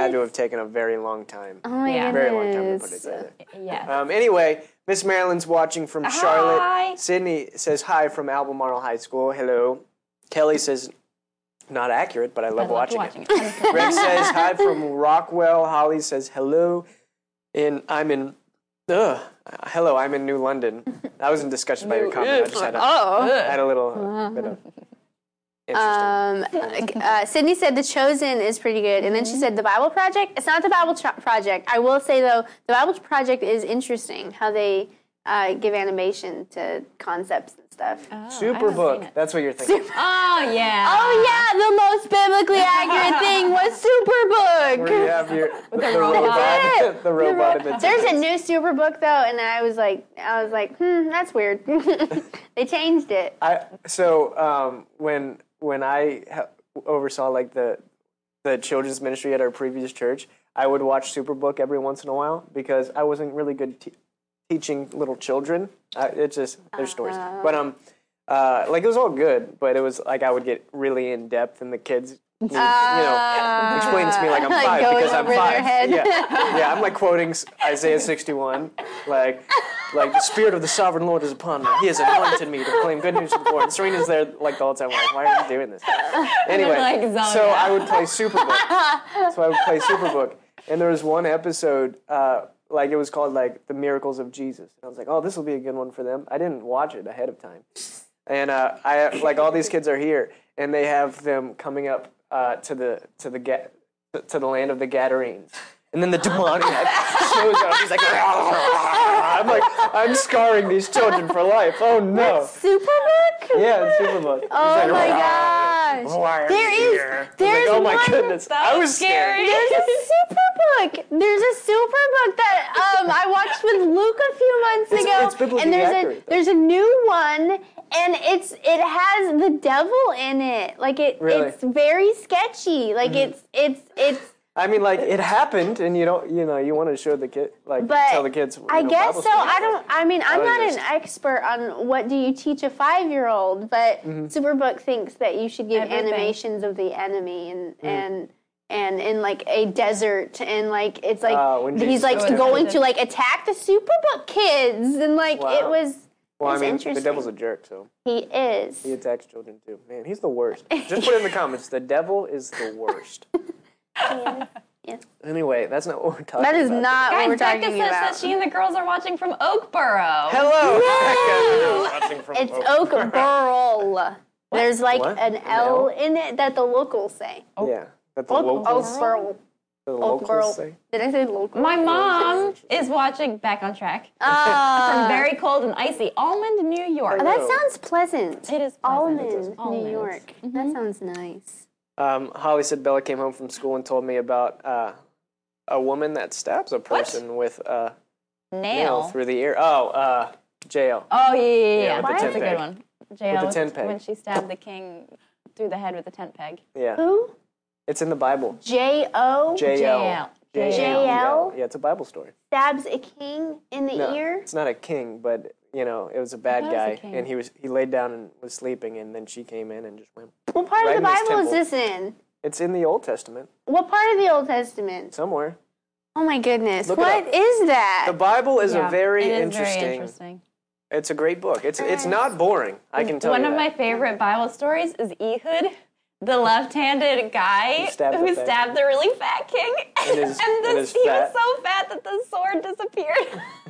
Had to have taken a very long time. Oh my Yeah. Very long time to put it goodness. together. Yeah. Um, anyway, Miss Marilyn's watching from Charlotte. Hi. Sydney says hi from Albemarle High School. Hello. Kelly says not accurate, but I love I loved watching, watching it. it. Rex says hi from Rockwell. Holly says hello. And I'm in. Ugh. Hello, I'm in New London. I wasn't disgusted by your comment. I just had a, Oh. had a little uh, bit of interesting. Um, uh, Sydney said The Chosen is pretty good, and then she said The Bible Project. It's not the Bible Project. I will say though, the Bible Project is interesting. How they uh, give animation to concepts and stuff. Superbook. That's what you're thinking. Oh yeah. Oh yeah, the most biblically accurate thing was Where you have your the, robot. robot, the robot imitation. There's a new Superbook though, and I was like, I was like, hmm, that's weird. they changed it. I so um, when when I ha- oversaw like the the children's ministry at our previous church, I would watch Superbook every once in a while because I wasn't really good te- teaching little children. I, it's just their stories, but um, uh, like it was all good, but it was like I would get really in depth, and the kids. you know, explain to me like I'm five because I'm five. Yeah, yeah. I'm like quoting Isaiah 61, like, like the spirit of the sovereign Lord is upon me. He has anointed me to proclaim good news to the poor. And Serena's there like the whole time. Like, why are you doing this? Anyway, so. I would play Superbook. so I would play Superbook, and there was one episode. Uh, like it was called like the miracles of Jesus. And I was like, oh, this will be a good one for them. I didn't watch it ahead of time, and uh, I like all these kids are here, and they have them coming up uh, to the to the ga- to the land of the Gadarenes. And then the demoniac shows up. He's like, ah! I'm like, I'm scarring these children for life. Oh no. Superbook? Yeah, it's Superbook. Oh my ah! gosh. Why there is. Here? There's like, oh my goodness. I was scared. There's a Superbook. There's a Superbook that um, I watched with Luke a few months It's- ago, it's biblically and there's accurate, a though. there's a new one, and it's it has the devil in it. Like it, Really? it's very sketchy. Like mm-hmm. it's it's it's. I mean, like it happened, and you don't, you know, you want to show the kid, like, But tell the kids. you I know, guess Bible so. stories. I don't. I mean, I'm was not just- an expert on what do you teach a five year old, but Mm-hmm. Superbook thinks that you should give Everything. animations of the enemy and Mm-hmm. and and in like a desert and like it's like Uh, he's like goes going to- to like attack the Superbook kids and like it was. Well, I mean, the devil's a jerk, so He is. he attacks children too. Man, he's the worst. Just put it in the comments. The devil is the worst. Yeah. Anyway, that's not what we're talking about. That is about. not what Guys, we're Becca talking says that she and the girls are watching from Oakboro. Hello. Becca. From It's Oakboro. There's like What? an An L L? in it that the locals say. Yeah, that the Oak- locals, Oakboro. the Oakboro. locals say. Did I say local? My mom is watching Back on Track Ah. from very cold and icy Almond, New York. Oh, That sounds pleasant. It is pleasant. Almond, New Almonds. York. That sounds nice. Um, Holly said Bella came home from school and told me about uh, a woman that stabs a person with a nail Nail. through the ear. Oh, uh, Jael. Oh yeah, yeah, yeah. Yeah, with the That's tent a good one. Jael the tent peg. when she stabbed the king through the head with a tent peg. Yeah, Who? it's in the Bible. J O J JL. L. JL? Yeah, it's a Bible story. stabs a king in the No, ear. it's not a king, but you know, it was a bad thought it was a guy, and he was he laid down and was sleeping, and then she came in and just went. What part right of the Bible is this in? It's in the Old Testament What part of the Old Testament? somewhere. Oh my goodness. Look it What up. is that? The Bible is Yeah, a very it is interesting. Very interesting. It's a great book. It's it's not boring. I can tell One you One of my favorite Bible stories is Ehud, the left-handed guy Who stabbed who the stabbed the really fat king, And his- and and he fat- was so fat that the sword disappeared.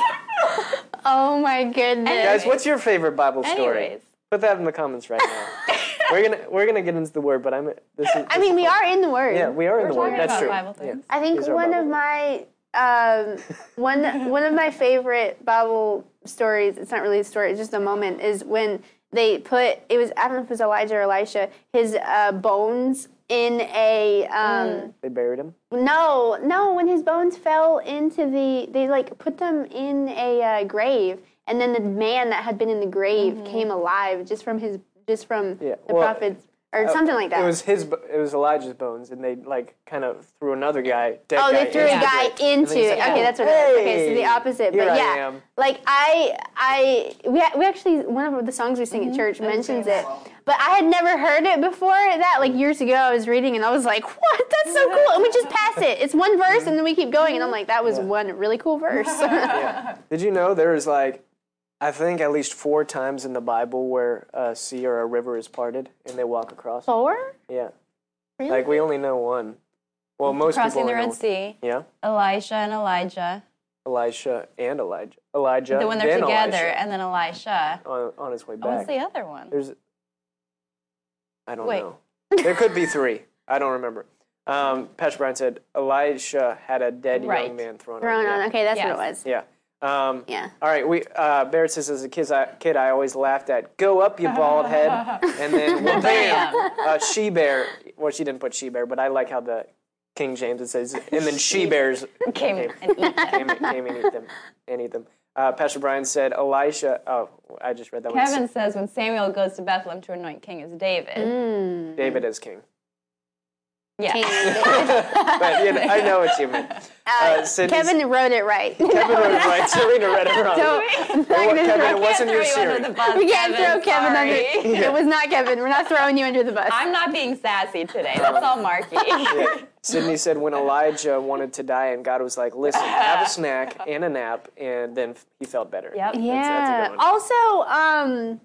oh my goodness. Guys, what's your favorite Bible story? Anyways, Put that in the comments right now. we're gonna we're gonna get into the word, but I'm this is. I mean, we are in the Word. Yeah, we are in We're the word. That's true. Bible Yeah. I think These one Bible of words. my um, one one of my favorite Bible stories. It's not really a story; it's just a moment. Is when they put it was I don't know if it was Elijah or Elisha his uh, bones in a um, They buried him. no no when his bones fell into the they like put them in a uh, grave and then the man that had been in the grave came alive just from his just from Yeah, the well, prophets or oh, something like that. It was his. It was Elijah's bones, and they like kind of threw another guy. Dead Oh, guy they threw into a guy grave. And into then he's it. like, Okay, oh, that's what it is. Okay, so the opposite. here But I yeah, am." like I, I, we, we actually one of the songs we sing at church mentions it, but I had never heard it before that. Like years ago, I was reading and I was like, "What? That's so cool!" And we just pass it. It's one verse, and then we keep going, and I'm like, "That was one really cool verse." Yeah. Did you know there is like, I think at least four times in the Bible where a sea or a river is parted and they walk across? Four? Yeah. Really? Like we only know one. Well, most Crossing people the Red Sea, Yeah. Elisha and Elijah. Elisha and Elijah. Elijah. The when they're together, Elisha and then Elisha. on, on his way back. was back. the other one? There's. I don't Wait. know. There could be three. I don't remember. Um, Pastor Brian said Elisha had a dead Right. young man thrown, Thrown on. on. Okay, that's Yes. what it was. Yeah. Um, Yeah. All right. We uh, Barrett says as a kid I, kid, I always laughed at "Go up, you bald head," and then well, bam, uh, she bear. Well, she didn't put she bear, but I like how the King James it says, and then she bears Came came, and eat them. came, came and eat them and eat them. Uh, Pastor Brian said Elisha. Oh, I just read that one. Kevin says when Samuel goes to Bethlehem to anoint king is David. Mm. David is king. Yeah. But you know, I know what you mean. Uh, Sydney's- Kevin wrote it right. Kevin wrote it right. Serena read it wrong. Don't- It wa- Kevin, it wasn't your Throw you under the bus, we can't throw Kevin sorry. under. It was not Kevin. We're not throwing you under the bus. I'm not being sassy today. That's all Marky. Yeah. Sydney said when Elijah wanted to die, and God was like, "Listen, have a snack and a nap," and then he felt better. Yep. Yeah. that's a good one. Also, um,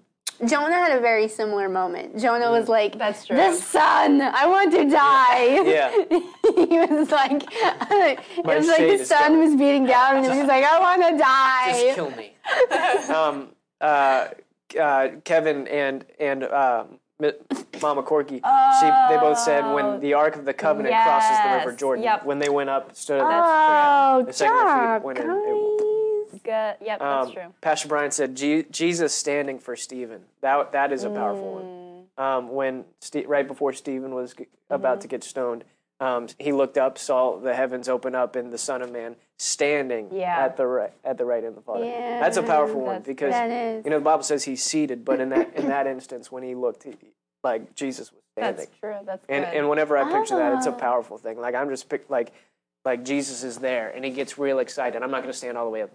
Jonah had a very similar moment. Jonah was like, That's true. The sun, I want to die. Yeah. he was like, it My was like the sun was beating down, and he was like, I want to die. Just kill me. um, uh, uh, Kevin and and uh, Mama Corky, she, they both said when the Ark of the Covenant crosses the River Jordan, Yep. when they went up, stood at oh, The second defeat job, winner, it- guys. Good. Yep, that's Um, true. Pastor Brian said Je- Jesus standing for Stephen. That that is a powerful Mm. one. Um, when Ste- right before Stephen was g- about Mm-hmm. to get stoned, um, he looked up, saw the heavens open up, and the Son of Man standing Yeah. at the right at the right hand of the Father. Yeah, that's a powerful one that's- because you know the Bible says he's seated, but in that in that instance when he looked, he, like Jesus was standing. That's true. That's good. And and whenever I picture that, Ah. it's a powerful thing. Like I'm just pic- like like Jesus is there, and he gets real excited. I'm not going to stand all the way up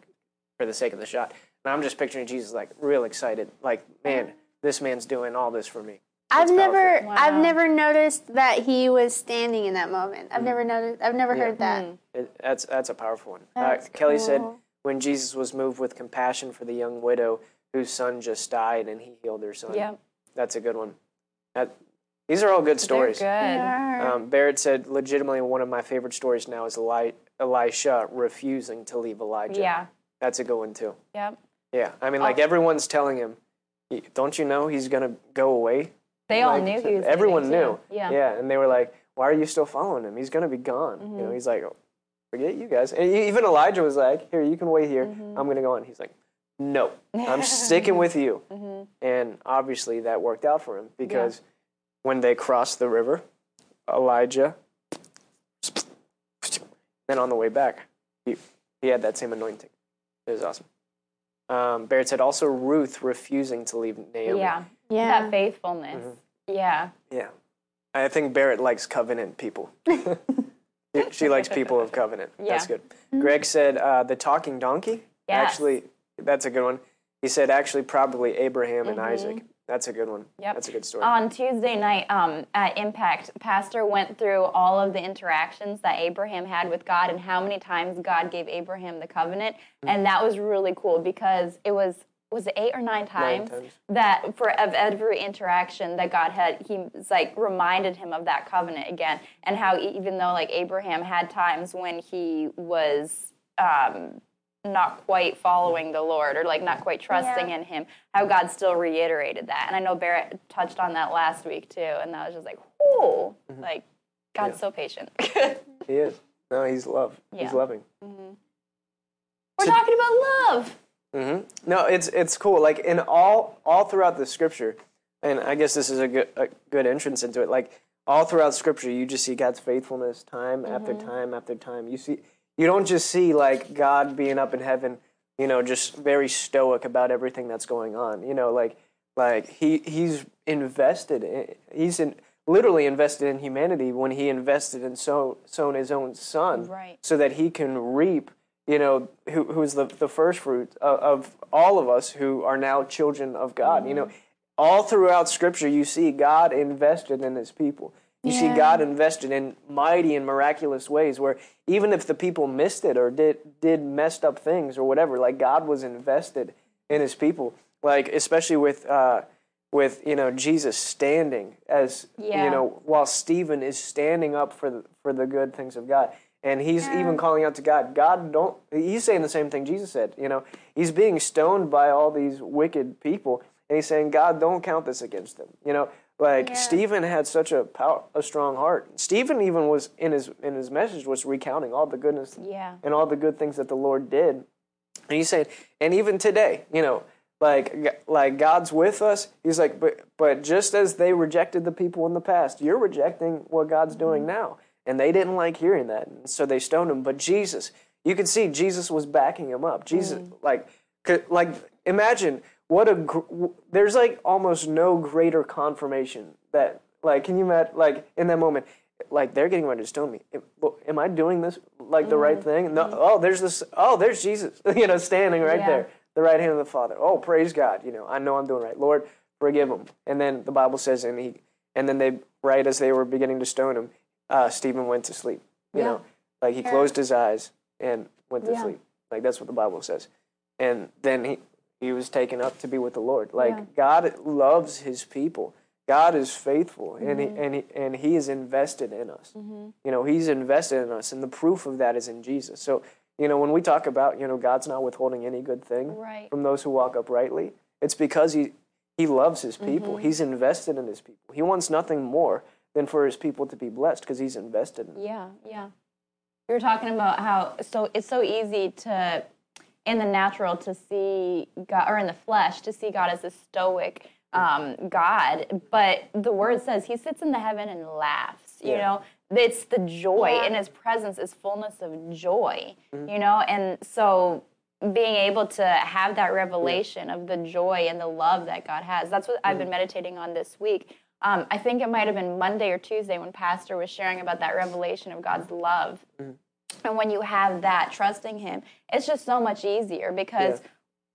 for the sake of the shot. And I'm just picturing Jesus like real excited. Like man, this man's doing all this for me. I've That's never, powerful. I've never noticed that he was standing in that moment. I've never noticed. I've never heard that. It, that's that's a powerful one. Uh, That's Kelly said when Jesus was moved with compassion for the young widow whose son just died, and he healed her son. Yep. that's a good one. That, these are all good stories. They're stories. good. Um, Barrett said, legitimately, one of my favorite stories now is Eli- Elisha refusing to leave Elijah. Yeah. That's a good one, too. Yep. Yeah. I mean, like, everyone's telling him, don't you know he's going to go away? They all knew he was. Everyone knew. Yeah. Yeah. And they were like, why are you still following him? He's going to be gone. You Mm-hmm. know, he's like, "Oh, forget you guys. And even Elijah was like, here, you can wait here. Mm-hmm. I'm going to go on. He's like, no, I'm sticking with you. Mm-hmm. And obviously that worked out for him because when they crossed the river, Elijah, then on the way back, he, he had that same anointing. It was awesome. Um, Barrett said also Ruth refusing to leave Naomi. Yeah. Yeah. That faithfulness. Mm-hmm. Yeah. Yeah. I think Barrett likes covenant people. She- she likes people of covenant. Yeah. That's Yeah. good. Greg said uh, the talking donkey. Yes. Actually, that's a good one. He said actually probably Abraham and Isaac. That's a good one. Yep. That's a good story. On Tuesday night um, at Impact, Pastor went through all of the interactions that Abraham had with God and how many times God gave Abraham the covenant, Mm-hmm. and that was really cool because it was was it eight or nine times, times. that for of every interaction that God had, he was like reminded him of that covenant again, and how even though like Abraham had times when he was. Um, not quite following the Lord or like not quite trusting Yeah. in Him, how God still reiterated that. And I know Barrett touched on that last week too, and that was just like, whoo, mm-hmm. like God's so patient. He is. No, he's love. He's Yeah. loving. Mm-hmm. We're talking about love. hmm No, it's it's cool. Like in all all throughout the scripture, and I guess this is a good a good entrance into it. Like all throughout scripture, you just see God's faithfulness time after mm-hmm. time after time. You see, you don't just see like God being up in heaven, you know, just very stoic about everything that's going on. You know, like like he he's invested. In, he's in, literally invested in humanity when he invested in so sown his own son, Right. so that he can reap you know, who, who's the, the first fruit of, of all of us who are now children of God. You know, mm-hmm. all throughout Scripture, you see God invested in His people. You see God invested in mighty and miraculous ways where even if the people missed it or did did messed up things or whatever, like God was invested in His people. Like especially with uh, with you know Jesus standing as Yeah. you know while Stephen is standing up for the, for the good things of God. And he's even calling out to God. God, don't. He's saying the same thing Jesus said. You know, he's being stoned by all these wicked people, and he's saying, God, don't count this against them. You know, like Stephen had such a power, a strong heart. Stephen even was in his in his message was recounting all the goodness Yeah. and all the good things that the Lord did. And he's saying, and even today, you know, like like God's with us. He's like, but but just as they rejected the people in the past, you're rejecting what God's doing mm-hmm. now. And they didn't like hearing that, and so they stoned him. But Jesus, you could see Jesus was backing him up. Jesus, mm. like, could, like imagine what a gr- there's like almost no greater confirmation that like can you imagine like in that moment like they're getting ready to stone me. Am, I doing this like the right thing? No. Oh, there's this. Oh, there's Jesus. you know, standing right Yeah. there, the right hand of the Father. Oh, praise God. You know, I know I'm doing right. Lord, forgive him. And then the Bible says, and he, and then they, right as they were beginning to stone him, uh, Stephen went to sleep. You know, like he closed his eyes and went to Yeah. sleep. Like that's what the Bible says. And then he he was taken up to be with the Lord. Like God loves His people. God is faithful, and he, mm-hmm. and he, and He is invested in us. Mm-hmm. You know, He's invested in us, and the proof of that is in Jesus. So, you know, when we talk about you know God's not withholding any good thing Right. from those who walk uprightly, it's because He He loves His people. Mm-hmm. He's invested in His people. He wants nothing more than for His people to be blessed because He's invested in them. Yeah, yeah. We were talking about how so it's so easy to in the natural to see God or in the flesh to see God as a stoic um, God, but the word says he sits in the heaven and laughs. You Yeah. know, it's the joy in his presence is fullness of joy. You know, and so being able to have that revelation of the joy and the love that God has. That's what I've been meditating on this week. Um, I think it might have been Monday or Tuesday when Pastor was sharing about that revelation of God's love. And when you have that, trusting Him, it's just so much easier because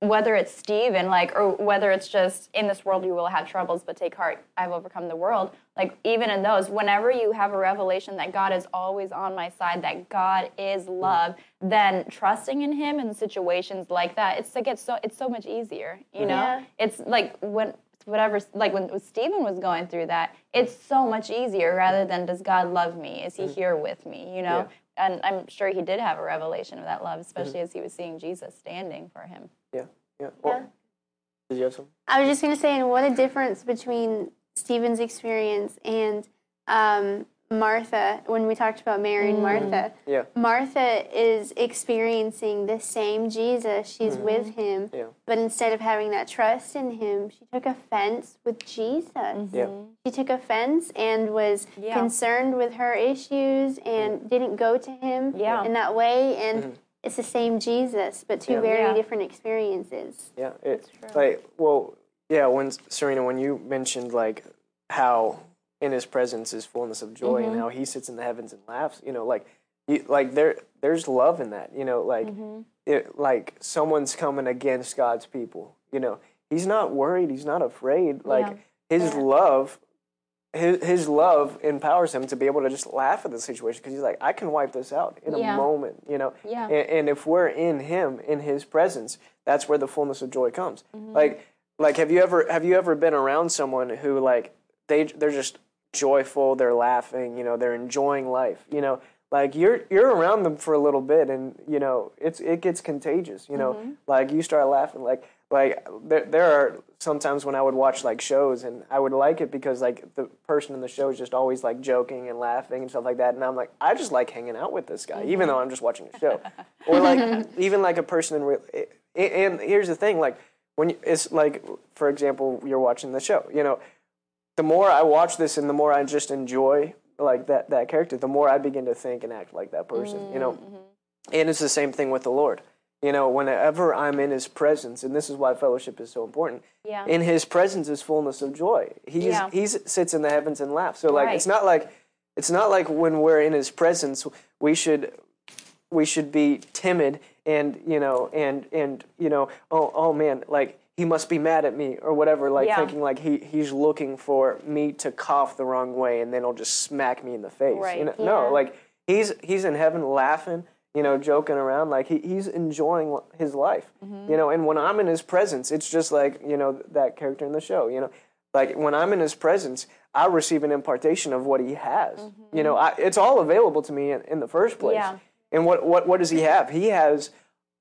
whether it's Stephen, like, or whether it's just in this world you will have troubles, but take heart, I've overcome the world. Like, even in those, whenever you have a revelation that God is always on my side, that God is love, mm. then trusting in Him in situations like that, it's like it's so it's so much easier. You mm-hmm. know, Yeah. it's like when whatever like when Stephen was going through that, it's so much easier rather than does God love me? Is He mm. here with me? You know. And I'm sure he did have a revelation of that love, especially as he was seeing Jesus standing for him. Yeah, yeah. Well, Did you have some? I was just gonna say, and what a difference between Stephen's experience and um, Martha when we talked about Mary and mm. Martha. Yeah. Martha is experiencing the same Jesus. She's mm-hmm. with him, Yeah. but instead of having that trust in him, she took offense with Jesus. Mm-hmm. Yeah. She took offense and was Yeah. concerned with her issues and mm. didn't go to him Yeah. in that way. And mm-hmm. it's the same Jesus, but two Yeah. very Yeah. different experiences. Yeah, it, like well, yeah. When Serena, when you mentioned like how in His presence is fullness of joy, Mm-hmm. and how He sits in the heavens and laughs, you know, like, you, like there, there's love in that, you know, like, Mm-hmm. it, like someone's coming against God's people, you know, He's not worried, He's not afraid, like His love. His, his love empowers him to be able to just laugh at the situation because he's like, I can wipe this out in Yeah. a moment, you know. Yeah. And, and if we're in Him, in His presence, that's where the fullness of joy comes. Mm-hmm. Like, like have you ever have you ever been around someone who like they they're just joyful, they're laughing, you know, they're enjoying life, you know. Like you're you're around them for a little bit, and you know it's it gets contagious. You know, Mm-hmm. like you start laughing. Like like there, there are sometimes when I would watch like shows and I would like it because like the person in the show is just always like joking and laughing and stuff like that, and I'm like, I just like hanging out with this guy, even though I'm just watching a show, or like even like a person in real. And here's the thing, like when you, it's like, for example, you're watching the show, you know, the more I watch this and the more I just enjoy like that that character, the more I begin to think and act like that person, you know. Mm-hmm, mm-hmm. And it's the same thing with the Lord. You know, whenever I'm in His presence, and this is why fellowship is so important. Yeah. In His presence is fullness of joy. He's Yeah. He sits in the heavens and laughs. So like, Right. it's not like it's not like when we're in His presence, we should we should be timid and you know and and you know oh oh man like he must be mad at me or whatever like Yeah. thinking like he he's looking for me to cough the wrong way and then he'll just smack me in the face Right. you know no like he's he's in heaven laughing you know joking around like he, he's enjoying his life Mm-hmm. you know and when i'm in his presence it's just like you know that character in the show you know like when i'm in his presence i receive an impartation of what he has you know I, it's all available to me in, in the first place Mm-hmm. Yeah. and what, what, what does he have? He has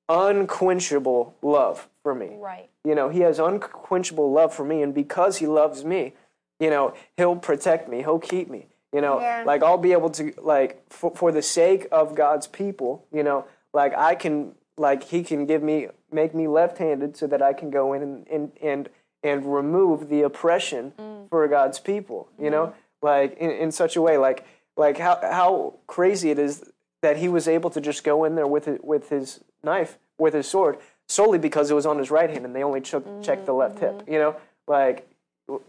unquenchable love for me. Right. You know, he has unquenchable love for me, and because he loves me, you know, he'll protect me, he'll keep me. You know, Yeah. like I'll be able to, like, for, for the sake of God's people, you know, like I can, like, he can give me, make me left handed so that I can go in and, and, and, and remove the oppression mm. for God's people, you know, mm-hmm. like in, in such a way, like, like how, how crazy it is that he was able to just go in there with his, with his knife, with his sword, solely because it was on his right hand and they only took, checked the left hip. You know, like,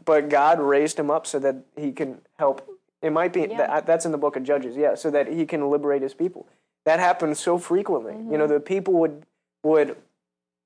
but God raised him up so that he can help. It might be that, that's in the book of Judges, yeah, so that he can liberate his people. That happens so frequently. You know, mm-hmm. the people would would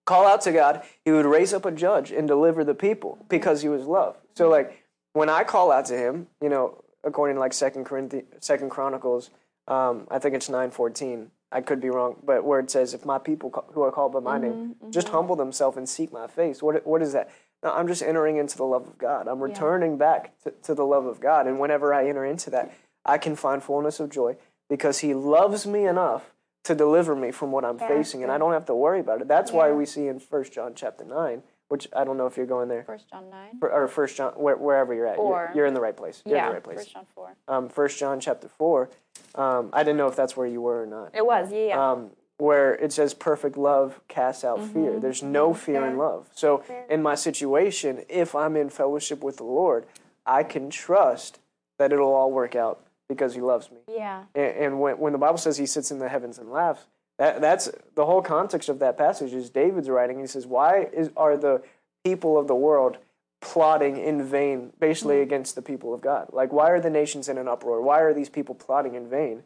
call out to God, he would raise up a judge and deliver the people mm-hmm. because he was love. So mm-hmm. like when I call out to him, you know, according to like Second Corinthians, Second Chronicles, um, I think it's nine fourteen. I could be wrong, but where it says, "If my people ca- who are called by my name just humble themselves and seek my face," what what is that? No, I'm just entering into the love of God. I'm returning back to, to the love of God, and whenever I enter into that, I can find fullness of joy because He loves me enough to deliver me from what I'm facing, and I don't have to worry about it. That's why we see in First John chapter nine, which I don't know if you're going there First John nine. or- or First John, where, wherever you're at, you're, you're in the right place. You're in Yeah. the right place. First John four. Um, First John chapter four. Um, I didn't know if that's where you were or not. It was. Yeah. yeah. Um, where it says perfect love casts out Mm-hmm. fear. There's no fear in love. So in my situation, if I'm in fellowship with the Lord, I can trust that it'll all work out because He loves me. yeah. And, and when, when the Bible says He sits in the heavens and laughs, that, that's the whole context of that passage. Is David's writing? He says, "Why is, are the people of the world plotting in vain, basically against the people of God? Like, why are the nations in an uproar? Why are these people plotting in vain?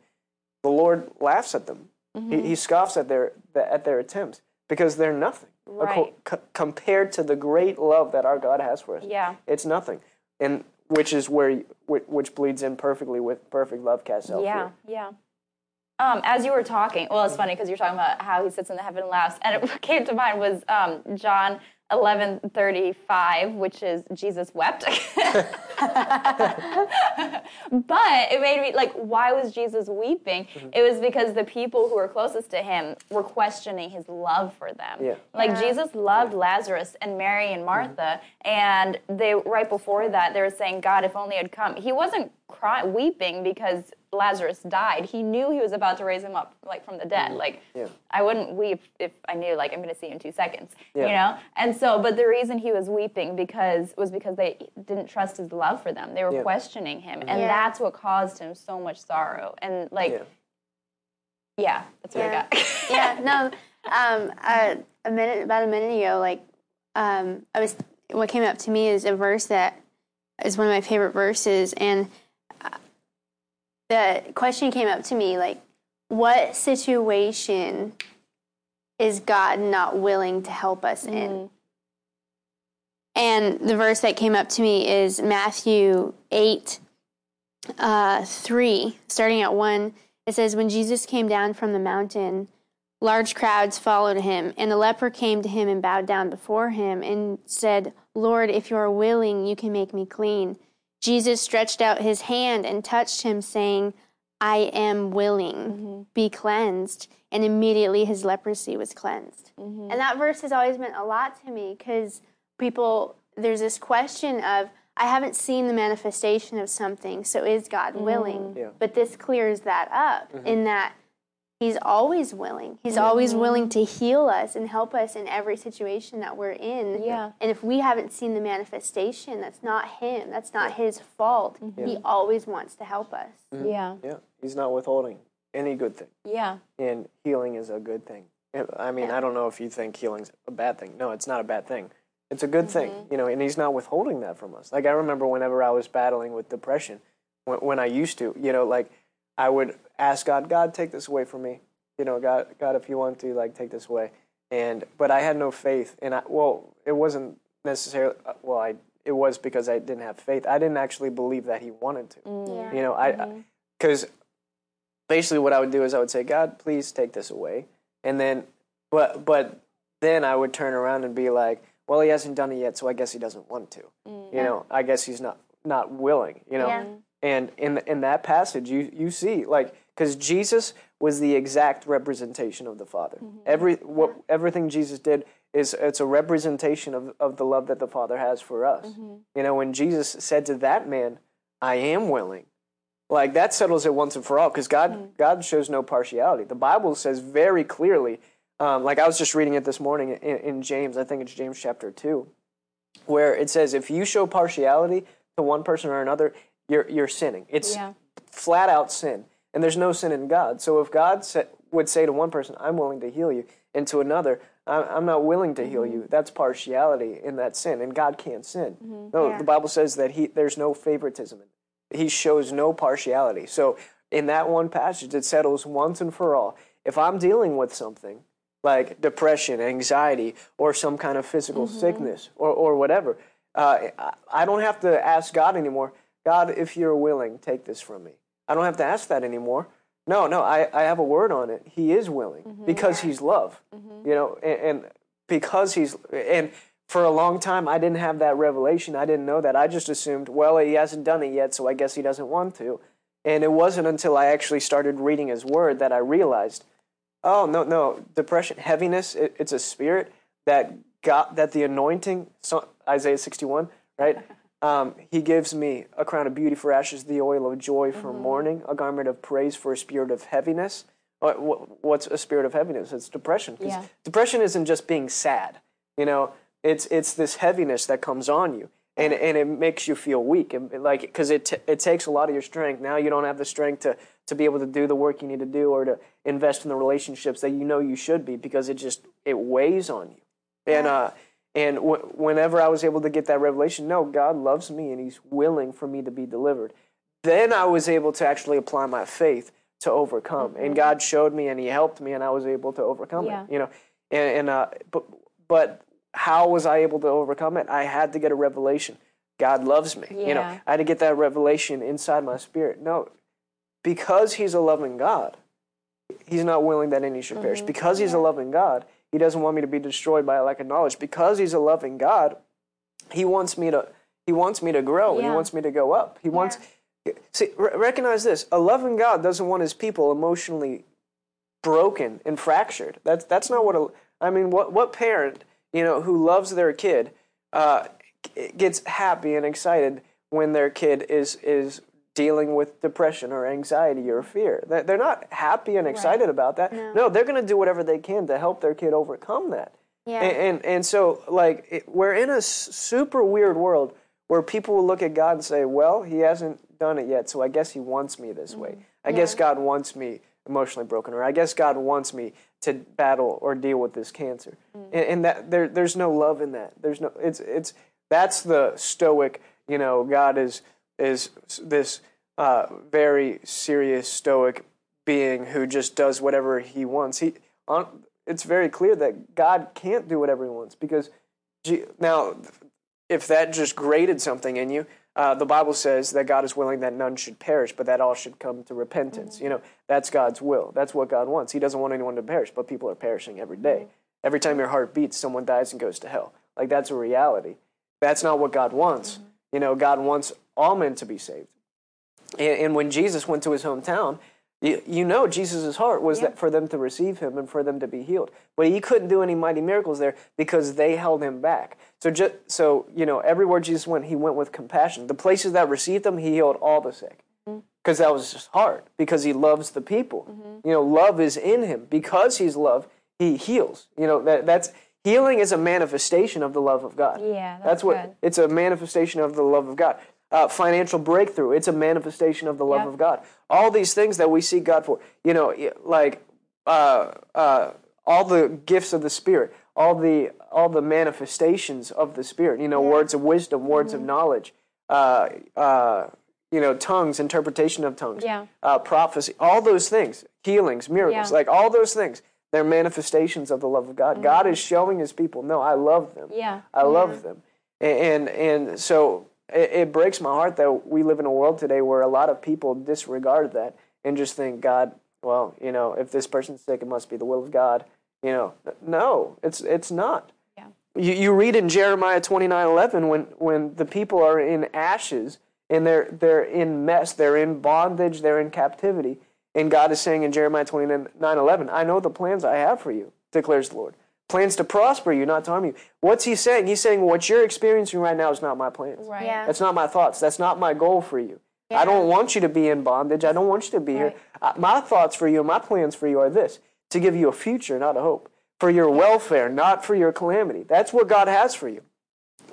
The Lord laughs at them. He, he scoffs at their at their attempts because they're nothing Right. co- compared to the great love that our God has for us. Yeah. it's nothing, and which is where you- which, which bleeds in perfectly with perfect love casts out Yeah, fear. yeah. Um, as you were talking, well, it's funny because you're talking about how he sits in the heaven and laughs, and it came to mind was um, John eleven thirty five, which is Jesus wept. but it made me like, why was Jesus weeping? Mm-hmm. It was because the people who were closest to him were questioning his love for them. Yeah. Like Jesus loved Lazarus and Mary and Martha, and they right before that they were saying, God, if only had come. He wasn't crying, weeping because Lazarus died. He knew he was about to raise him up, like from the dead. Like Yeah. I wouldn't weep if I knew, like I'm going to see you in two seconds. You know. And so, but the reason he was weeping because was because they didn't trust his love for them. They were Yeah. questioning him, and Yeah. that's what caused him so much sorrow. And like, Yeah. yeah, that's what Yeah. I got. yeah, no. Um, uh, a minute, about a minute ago, like, um, I was. What came up to me is a verse that is one of my favorite verses, and the question came up to me like, what situation is God not willing to help us in? And the verse that came up to me is Matthew 8, uh, 3, starting at 1. It says, When Jesus came down from the mountain, large crowds followed him, and a leper came to him and bowed down before him and said, Lord, if you are willing, you can make me clean. Jesus stretched out his hand and touched him, saying, I am willing, mm-hmm. be cleansed. and immediately his leprosy was cleansed. Mm-hmm. And that verse has always meant a lot to me because people, there's this question of, I haven't seen the manifestation of something, so is God mm-hmm. willing? Yeah. But this clears that up in that He's always willing. He's always mm-hmm. willing to heal us and help us in every situation that we're in. Yeah. And if we haven't seen the manifestation, that's not Him. That's not His fault. Mm-hmm. He always wants to help us. Mm-hmm. Yeah. Yeah, he's not withholding any good thing, Yeah. and healing is a good thing. I mean, I don't know if you think healing's a bad thing. No, it's not a bad thing. It's a good thing, you know, and he's not withholding that from us. Like I remember whenever I was battling with depression, when, when I used to, you know, like I would ask God, God, take this away from me. You know, God, God, if you want to, like, take this away. And but I had no faith, and I well, it wasn't necessarily uh, well, I it was because I didn't have faith. I didn't actually believe that He wanted to. Mm. Yeah. You know, I because mm-hmm. basically what I would do is I would say, God, please take this away, and then but but then I would turn around and be like, well, He hasn't done it yet, so I guess He doesn't want to. Mm. You know, I guess He's not not willing. You know, Yeah. Mm-hmm. And in in that passage, you you see like because Jesus was the exact representation of the Father. Mm-hmm. Every what everything Jesus did is it's a representation of of the love that the Father has for us. Mm-hmm. You know, when Jesus said to that man, "I am willing," like that settles it once and for all because God mm-hmm. God shows no partiality. The Bible says very clearly. Um, like I was just reading it this morning in, in James. I think it's James chapter two where it says if you show partiality to one person or another, you're you're sinning. It's Yeah. flat out sin, and there's no sin in God. So if God sa- would say to one person, "I'm willing to heal you," and to another, "I'm, I'm not willing to heal you," mm-hmm. that's partiality in that sin, and God can't sin. Mm-hmm. No, the Bible says that He there's no favoritism. He shows no partiality. So in that one passage, it settles once and for all. If I'm dealing with something like depression, anxiety, or some kind of physical mm-hmm. sickness, or, or whatever, uh, I don't have to ask God anymore. God, if you're willing, take this from me. I don't have to ask that anymore. No, no, I, I have a word on it. He is willing mm-hmm. because He's love, mm-hmm. you know, and, and because He's and for a long time I didn't have that revelation. I didn't know that. I just assumed, well, He hasn't done it yet, so I guess He doesn't want to. And it wasn't until I actually started reading His Word that I realized Oh no, no, depression, heaviness. It, it's a spirit that got that the anointing. So, Isaiah sixty-one, right? Um, he gives me a crown of beauty for ashes, the oil of joy for mourning, a garment of praise for a spirit of heaviness. What, what's a spirit of heaviness? It's depression. Yeah. Depression isn't just being sad. You know, it's it's this heaviness that comes on you, and and it makes you feel weak, and like because it t- it takes a lot of your strength. Now you don't have the strength to to be able to do the work you need to do or to invest in the relationships that you know you should be because it just it weighs on you. And uh and w- whenever I was able to get that revelation, no, God loves me and He's willing for me to be delivered. Then I was able to actually apply my faith to overcome, and God showed me and He helped me, and I was able to overcome Yeah. it. You know, and, and uh, but but how was I able to overcome it? I had to get a revelation. God loves me. You know, I had to get that revelation inside my spirit. No, because He's a loving God, He's not willing that any should perish. Because He's a loving God, He doesn't want me to be destroyed by a lack of knowledge. Because He's a loving God, He wants me to He wants me to grow and He wants me to go up. He wants see re- recognize this: a loving God doesn't want His people emotionally broken and fractured. That's that's not what a I mean. What what parent you know who loves their kid uh, gets happy and excited when their kid is is dealing with depression or anxiety or fear? They- They're not happy and excited about that. No, they're going to do whatever they can to help their kid overcome that. Yeah. And and, and so like it, we're in a super weird world where people will look at God and say, "Well, He hasn't done it yet, so I guess He wants me this way. I mm-hmm. guess God wants me emotionally broken, or I guess God wants me to battle or deal with this cancer." Mm. And, and that there, there's no love in that. There's no. It's it's that's the stoic. You know, God is is this uh, very serious stoic being who just does whatever He wants. He on. It's very clear that God can't do whatever He wants because Now, if that just grated something in you, uh, the Bible says that God is willing that none should perish, but that all should come to repentance. You know, that's God's will. That's what God wants. He doesn't want anyone to perish, but people are perishing every day. Every time your heart beats, someone dies and goes to hell. Like that's a reality. That's not what God wants. You know, God wants all men to be saved. And, and when Jesus went to his hometown, You, you know Jesus' heart was that for them to receive him and for them to be healed. But he couldn't do any mighty miracles there because they held him back. So just so you know, everywhere Jesus went, he went with compassion. The places that received him, he healed all the sick. Mm-hmm. Because that was his heart, because he loves the people. Mm-hmm. You know, love is in him. Because he's love, he heals. You know, that that's healing is a manifestation of the love of God. Yeah, that's what good. it's a manifestation of the love of God. Uh, financial breakthrough, it's a manifestation of the love Yep. of God. All these things that we seek God for, you know, like uh, uh, all the gifts of the Spirit, all the all the manifestations of the Spirit. You know, words of wisdom, words Mm-hmm. of knowledge, uh, uh, you know, tongues, interpretation of tongues, Yeah. uh, prophecy, all those things, healings, miracles, Yeah. like all those things. They're manifestations of the love of God. God is showing His people, no, I love them. Mm-hmm. Yeah. I love them. And and, and so it, it breaks my heart that we live in a world today where a lot of people disregard that and just think God, well, you know, if this person's sick, it must be the will of God. You know, no, it's it's not. Yeah. You, you read in Jeremiah twenty nine eleven when when the people are in ashes and they're they're in mess, they're in bondage, they're in captivity, and God is saying in Jeremiah twenty nine eleven, I know the plans I have for you, declares the Lord. Plans to prosper you, not to harm you. What's he saying? He's saying what you're experiencing right now is not my plans. Right. Yeah. That's not my thoughts. That's not my goal for you. I don't want you to be in bondage. I don't want you to be here. Uh, my thoughts for you, and my plans for you are this to give you a future, not a hope. For your welfare, not for your calamity. That's what God has for you.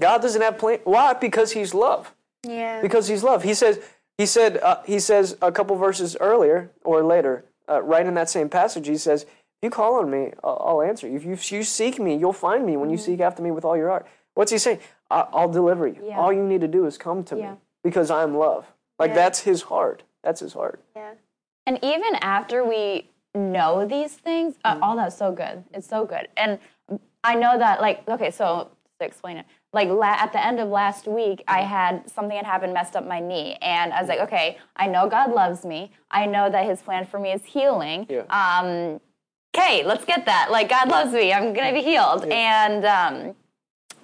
God doesn't have plan. Why? Because He's love. Yeah. Because He's love. He says. He said. Uh, he says a couple verses earlier or later, uh, right in that same passage. He says, "If you call on me, I'll, I'll answer you. If you, if you seek me, you'll find me when you seek after me with all your heart." What's He saying? I, I'll deliver you. Yeah. All you need to do is come to Yeah. me because I'm love. Like that's His heart. That's His heart. yeah. And even after we know these things, uh, Mm-hmm. all that's so good. It's so good. And I know that, like, okay, so to explain it, like la- at the end of last week, I Mm-hmm. had something had happened, messed up my knee, and I was like, okay, I know God loves me. I know that His plan for me is healing. Yeah. Um, okay, let's get that. Like, God loves me. I'm gonna be healed. And um,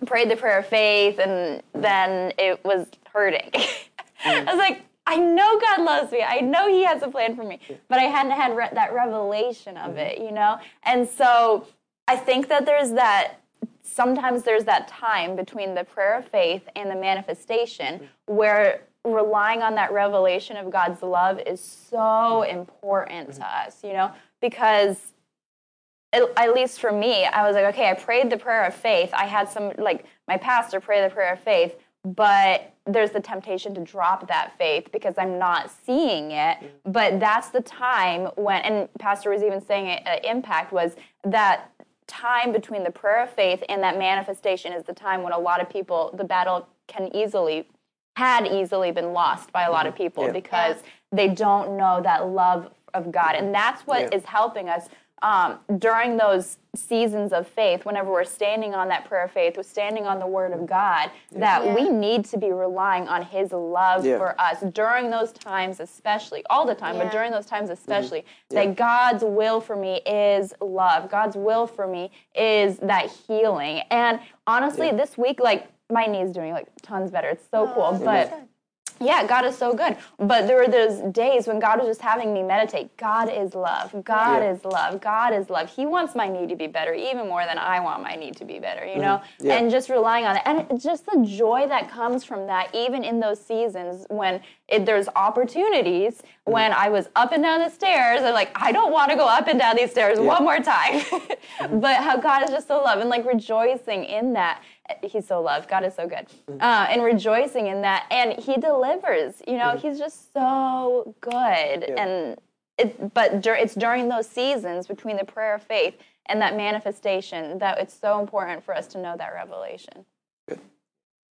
prayed the prayer of faith, and then it was hurting. Mm. I was like, I know God loves me. I know He has a plan for me, but I hadn't had re- that revelation of mm-hmm. it, you know. And so I think that there's that. Sometimes there's that time between the prayer of faith and the manifestation mm. where relying on that revelation of God's love is so mm. important to mm-hmm. us, you know, because at, at least for me, I was like, okay, I prayed the prayer of faith. I had some, like, my pastor pray the prayer of faith, but there's the temptation to drop that faith because I'm not seeing it. But that's the time when, and Pastor was even saying it, uh, impact was that time between the prayer of faith and that manifestation is the time when a lot of people, the battle can easily, had easily been lost by a lot of people Yeah. because they don't know that love of God. And that's what Yeah. is helping us um, during those seasons of faith, whenever we're standing on that prayer of faith, we're standing on the Word of God, that we need to be relying on His love Yeah. for us during those times, especially all the time, Yeah. but during those times especially, Mm-hmm. Yeah. that God's will for me is love. God's will for me is that healing. And honestly, this week, like my knee's doing like tons better. It's so cool, but. Yeah, God is so good. But there were those days when God was just having me meditate. God is love. God Yeah. is love. God is love. He wants my knee to be better even more than I want my knee to be better, you know? Mm-hmm. Yeah. And just relying on it. And just the joy that comes from that, even in those seasons when it, there's opportunities, Mm-hmm. when I was up and down the stairs, and like, I don't want to go up and down these stairs one more time. Mm-hmm. but how God is just so love and like rejoicing in that. He's so loved. God is so good. Mm-hmm. Uh, and rejoicing in that. And He delivers. You know, He's just so good. And it, but dur- it's during those seasons between the prayer of faith and that manifestation that it's so important for us to know that revelation.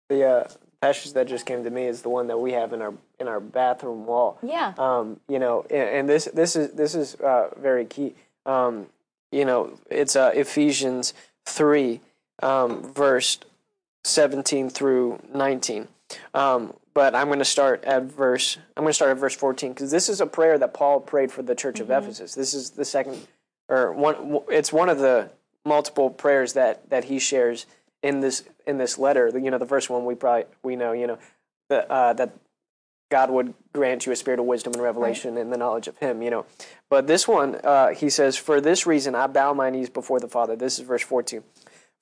The uh, passage that just came to me is the one that we have in our in our bathroom wall. Yeah. Um, you know, and, and this this is this is uh, very key. Um, you know, it's uh, Ephesians three, um, verse seventeen through nineteen. Um, but I'm going to start at verse. I'm going to start at verse fourteen because this is a prayer that Paul prayed for the church of Ephesus. This is the second, or one. It's one of the multiple prayers that that he shares in this in this letter. You know, the first one we probably we know. You know, the, uh, that God would grant you a spirit of wisdom and revelation and the knowledge of Him, you know. But this one, uh, he says, For this reason I bow my knees before the Father. This is verse 14.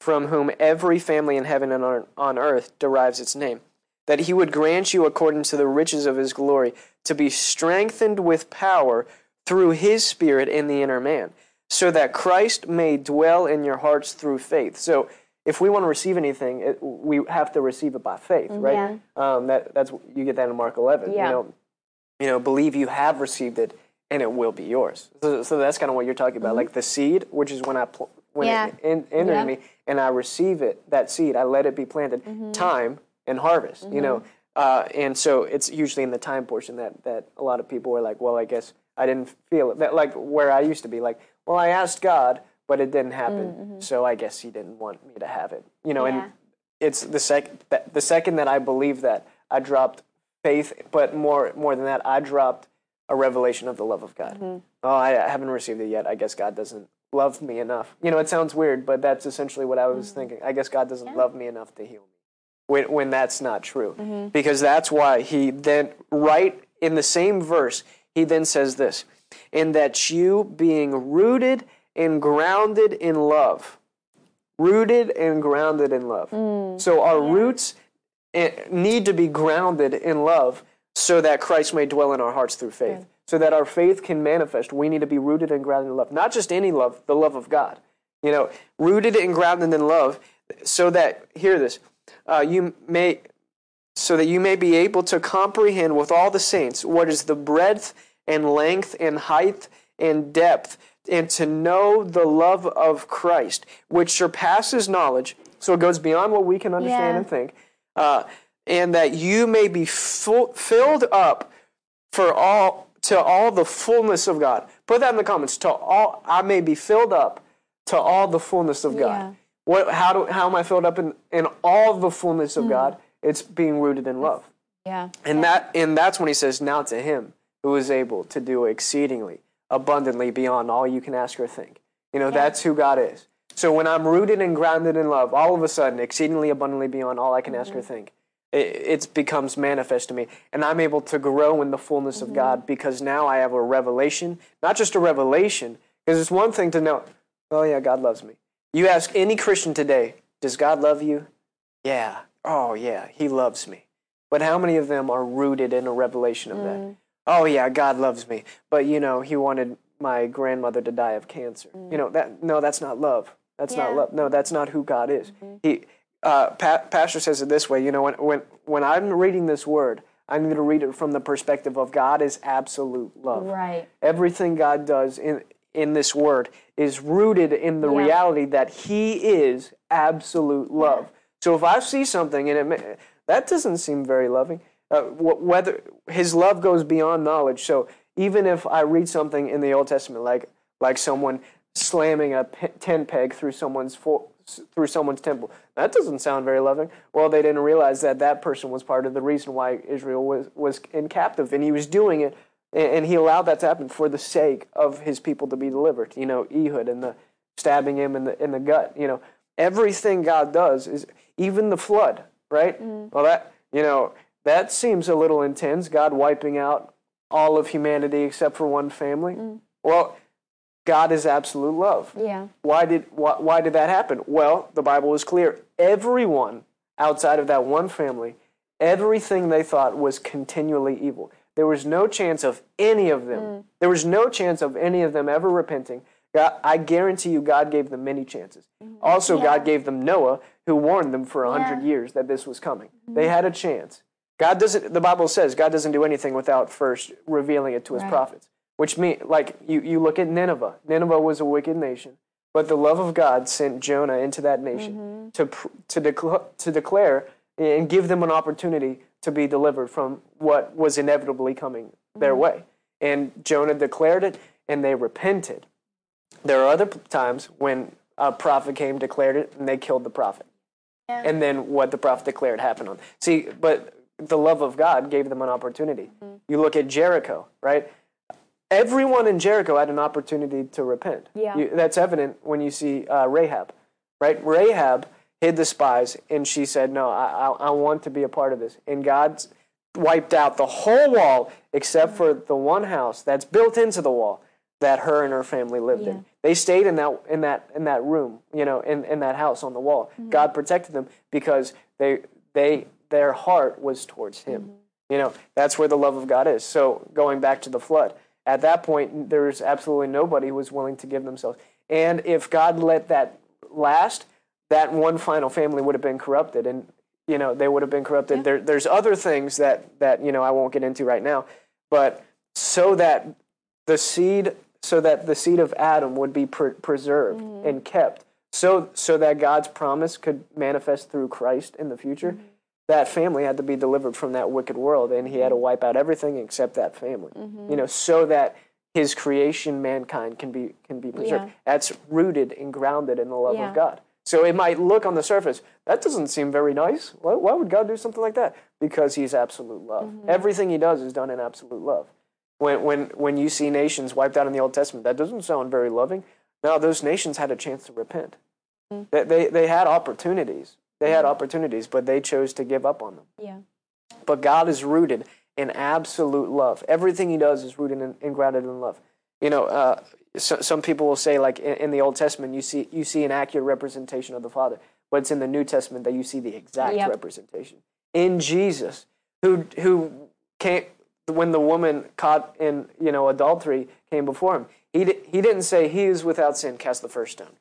From whom every family in heaven and on, earth derives its name. That he would grant you, according to the riches of his glory, to be strengthened with power through his Spirit in the inner man, so that Christ may dwell in your hearts through faith. So, if we want to receive anything, it, we have to receive it by faith, right? Um, that that's you get that in Mark 11. Yeah. You know, you know, believe you have received it, and it will be yours. So, so that's kind of what you're talking about, like the seed, which is when I pl- when Yeah. it in, entered Yeah. me, and I receive it, that seed, I let it be planted. Mm-hmm. Time and harvest, you know. Mm-hmm. Uh, and so it's usually in the time portion that that a lot of people are like, well, I guess I didn't feel it. That like where I used to be, like, well, I asked God, but it didn't happen, mm-hmm. so I guess He didn't want me to have it, you know. Yeah. And it's the second that the second that I believe that I dropped faith, but more more than that, I dropped a revelation of the love of God. Oh, I, I haven't received it yet. I guess God doesn't love me enough. You know, it sounds weird, but that's essentially what I was mm-hmm. thinking. I guess God doesn't love me enough to heal me. When, when that's not true. Mm-hmm. Because that's why he then, right in the same verse, he then says this, and that you being rooted and grounded in love rooted and grounded in love. Mm. So our roots eh, need to be grounded in love so that Christ may dwell in our hearts through faith. So that our faith can manifest, we need to be rooted and grounded in love. Not just any love, the love of God. You know, rooted and grounded in love so that, hear this, uh, you may, so that you may be able to comprehend with all the saints what is the breadth and length and height and depth, and to know the love of Christ, which surpasses knowledge. So it goes beyond what we can understand Yeah. and think, uh, and that you may be full, filled up for all to all the fullness of God. Put that in the comments. To all, I may be filled up to all the fullness of God. Yeah. What? How do? How am I filled up in in all the fullness of hmm. God? It's being rooted in love. Yeah. And that and that's when he says, Now to him who is able to do exceedingly abundantly beyond all you can ask or think. You know, that's who God is. So when I'm rooted and grounded in love, all of a sudden, exceedingly abundantly beyond all I can ask or mm-hmm. think, it, it becomes manifest to me. And I'm able to grow in the fullness of God mm-hmm. because now I have a revelation, not just a revelation, because it's one thing to know, oh yeah, God loves me. You ask any Christian today, does God love you? Yeah. Oh yeah, he loves me. But how many of them are rooted in a revelation of that? Mm-hmm. Oh yeah, God loves me. But you know, he wanted my grandmother to die of cancer. You mm. know, that no, that's not love. That's not love. No, that's not who God is. Mm-hmm. He uh, pa- pastor says it this way, you know, when when when I'm reading this word, I need to read it from the perspective of God is absolute love. Right. Everything God does in in this word is rooted in the Yeah. reality that He is absolute love. So if I see something and it ma- that doesn't seem very loving, uh, wh- whether His love goes beyond knowledge. So even if I read something in the Old Testament, like like someone slamming a pe- tent peg through someone's fo- through someone's temple, that doesn't sound very loving. Well, they didn't realize that that person was part of the reason why Israel was was in captive, and he was doing it and he allowed that to happen for the sake of his people to be delivered. You know, Ehud and the stabbing him in the in the gut. You know, everything God does is even the flood, right? Mm-hmm. Well, that you know that seems a little intense. God wiping out all of humanity except for one family. Mm. Well, God is absolute love. Yeah. Why did why, why did that happen? Well, the Bible is clear. Everyone outside of that one family, everything they thought was continually evil. There was no chance of any of them. Mm. There was no chance of any of them ever repenting. God, I guarantee you, God gave them many chances. Mm-hmm. Also, God gave them Noah, who warned them for a hundred years that this was coming. Mm-hmm. They had a chance. God doesn't. The Bible says God doesn't do anything without first revealing it to His prophets. Which mean, like you, you look at Nineveh. Nineveh was a wicked nation, but the love of God sent Jonah into that nation mm-hmm. to pr- to declare to declare and give them an opportunity to be delivered from what was inevitably coming their mm-hmm. way. And Jonah declared it, and they repented. There are other times when a prophet came, declared it, and they killed the prophet. And then what the prophet declared happened on. See, but the love of God gave them an opportunity. Mm-hmm. You look at Jericho, right? Everyone in Jericho had an opportunity to repent. Yeah. You, that's evident when you see uh, Rahab, right? Rahab hid the spies, and she said, "No, I, I, I want to be a part of this." And God wiped out the whole wall except for the one house that's built into the wall that her and her family lived in. They stayed in that in that in that room, you know, in, in that house on the wall. God protected them because they they their heart was towards him. You know, that's where the love of God is. So going back to the flood, at that point there's absolutely nobody who was willing to give themselves. And if God let that last, that one final family would have been corrupted. And you know they would have been corrupted. There, there's other things that that you know i won't get into right now. But so that the seed so that the seed of adam would be pre- preserved mm-hmm. and kept. So so that god's promise could manifest through christ in the future mm-hmm. That family had to be delivered from that wicked world and he had to wipe out everything except that family you know so that his creation mankind can be can be preserved Yeah. that's rooted and grounded in the love Yeah. of god so it might look on the surface, that doesn't seem very nice. Why, why would God do something like that? Because He's absolute love. Mm-hmm. Everything He does is done in absolute love. When, when, when you see nations wiped out in the Old Testament, that doesn't sound very loving. No, those nations had a chance to repent. Mm-hmm. They, they, they had opportunities. They had opportunities, but they chose to give up on them. Yeah. But God is rooted in absolute love. Everything He does is rooted in, and grounded in love. You know, uh, so, some people will say, like in, in the Old Testament, you see you see an accurate representation of the Father, but it's in the New Testament that you see the exact Yep. representation in Jesus, who who came when the woman caught in you know adultery came before him. He di- he didn't say he is without sin, cast the first stone.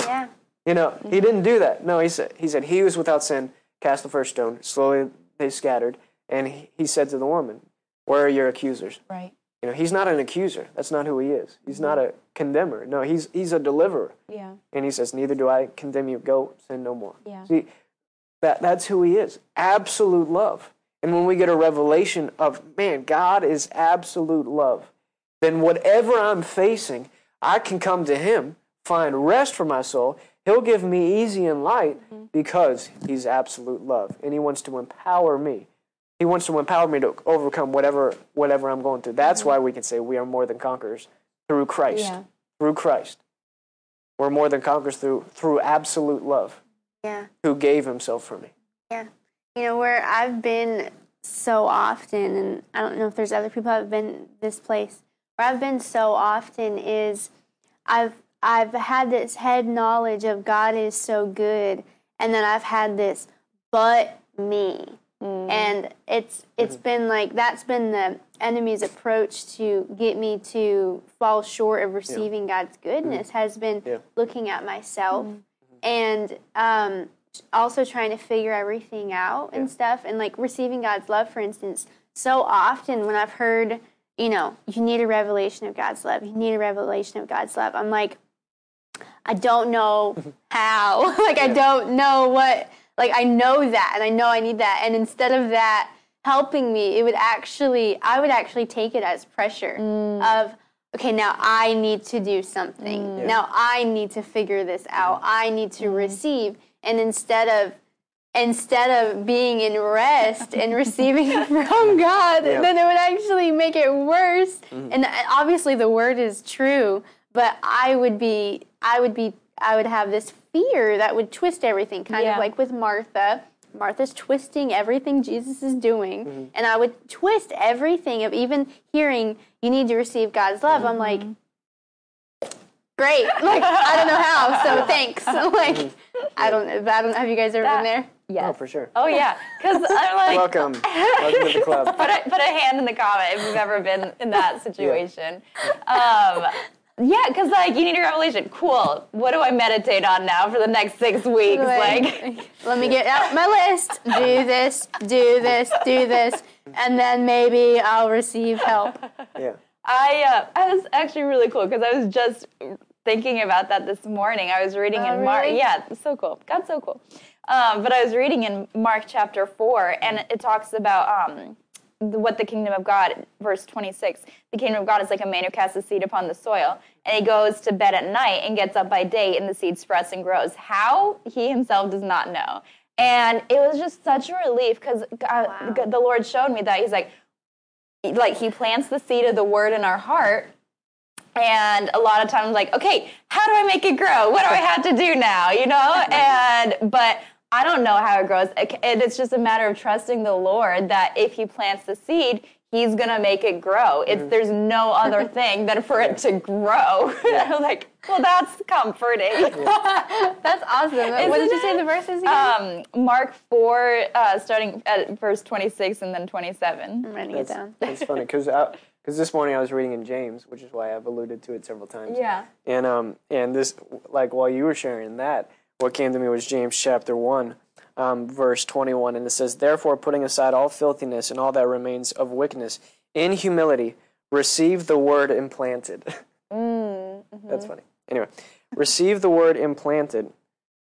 Yeah. You know, he mm-hmm. didn't do that. No, he said he said he was without sin, cast the first stone. Slowly they scattered, and he, he said to the woman, "Where are your accusers?" Right. You know, he's not an accuser. That's not who he is. He's not mm-hmm. a condemner. No, he's he's a deliverer. Yeah. And he says, "Neither do I condemn you. Go sin no more." Yeah. See, that that's who he is. Absolute love. And when we get a revelation of man, God is absolute love, then whatever I'm facing, I can come to him, find rest for my soul. He'll give me easy and light mm-hmm. because he's absolute love, and he wants to empower me. He wants to empower me to overcome whatever whatever I'm going through. That's mm-hmm. why we can say we are more than conquerors through Christ. Yeah. Through Christ. We're more than conquerors through through absolute love Yeah. who gave himself for me. Yeah. You know, where I've been so often, and I don't know if there's other people that have been this place, where I've been so often is I've I've had this head knowledge of God is so good, and then I've had this but me. Mm-hmm. And it's it's mm-hmm. been like that's been the enemy's approach to get me to fall short of receiving God's mm-hmm. goodness has been Yeah. looking at myself and um, also trying to figure everything out and stuff and like receiving God's love for instance so often when I've heard you know you need a revelation of God's love you need a revelation of God's love I'm like I don't know how. Like I don't know what like I know that and I know I need that. And instead of that helping me it would actually I would actually take it as pressure mm. of okay now I need to do something. Mm. Now I need to figure this out. Mm. I need to receive. And instead of instead of being in rest and receiving from God Yeah. then it would actually make it worse. And uh, obviously the word is true but I would be I would be I would have this fear that would twist everything kind Yeah. of like with Martha Martha's twisting everything Jesus is doing Mm-hmm. and I would twist everything of even hearing you need to receive God's love I'm like great like I don't know how so thanks like I don't I don't have you guys ever That- been there Yeah, Oh, for sure. Oh yeah, because I'm like, Welcome. Welcome to the club. put a, put a hand in the comment if you've ever been in that situation. Um, yeah, because like you need a revelation. Cool. What do I meditate on now for the next six weeks? Like, let me get out my list. Do this, do this, do this, and then maybe I'll receive help. Yeah. I uh, I was actually really cool because I was just thinking about that this morning. I was reading Oh, in Mark. really? Yeah, so cool. God's so cool. Um, but I was reading in Mark chapter four, and it talks about um, the, what the kingdom of God, verse twenty six. The kingdom of God is like a man who casts a seed upon the soil, and he goes to bed at night and gets up by day, and the seed sprouts and grows. How he himself does not know. And it was just such a relief because uh, the Lord showed me that He's like, like he plants the seed of the word in our heart and a lot of times like okay how do i make it grow what do i have to do now you know and but I don't know how it grows. It- And it's just a matter of trusting the Lord that if He plants the seed, He's gonna make it grow. It's there's no other thing than for it to grow. I'm like, well, that's comforting. That's awesome. what did you say the verses again? um, Mark four, uh, starting at verse twenty six and then twenty seven. I'm writing it down. It's funny because because this morning I was reading in James, which is why I've alluded to it several times. Yeah. And um and this like while you were sharing that, what came to me was James chapter one, um, verse twenty one, and it says, "Therefore, putting aside all filthiness and all that remains of wickedness, in humility, receive the word implanted." That's funny. Anyway, receive the word implanted.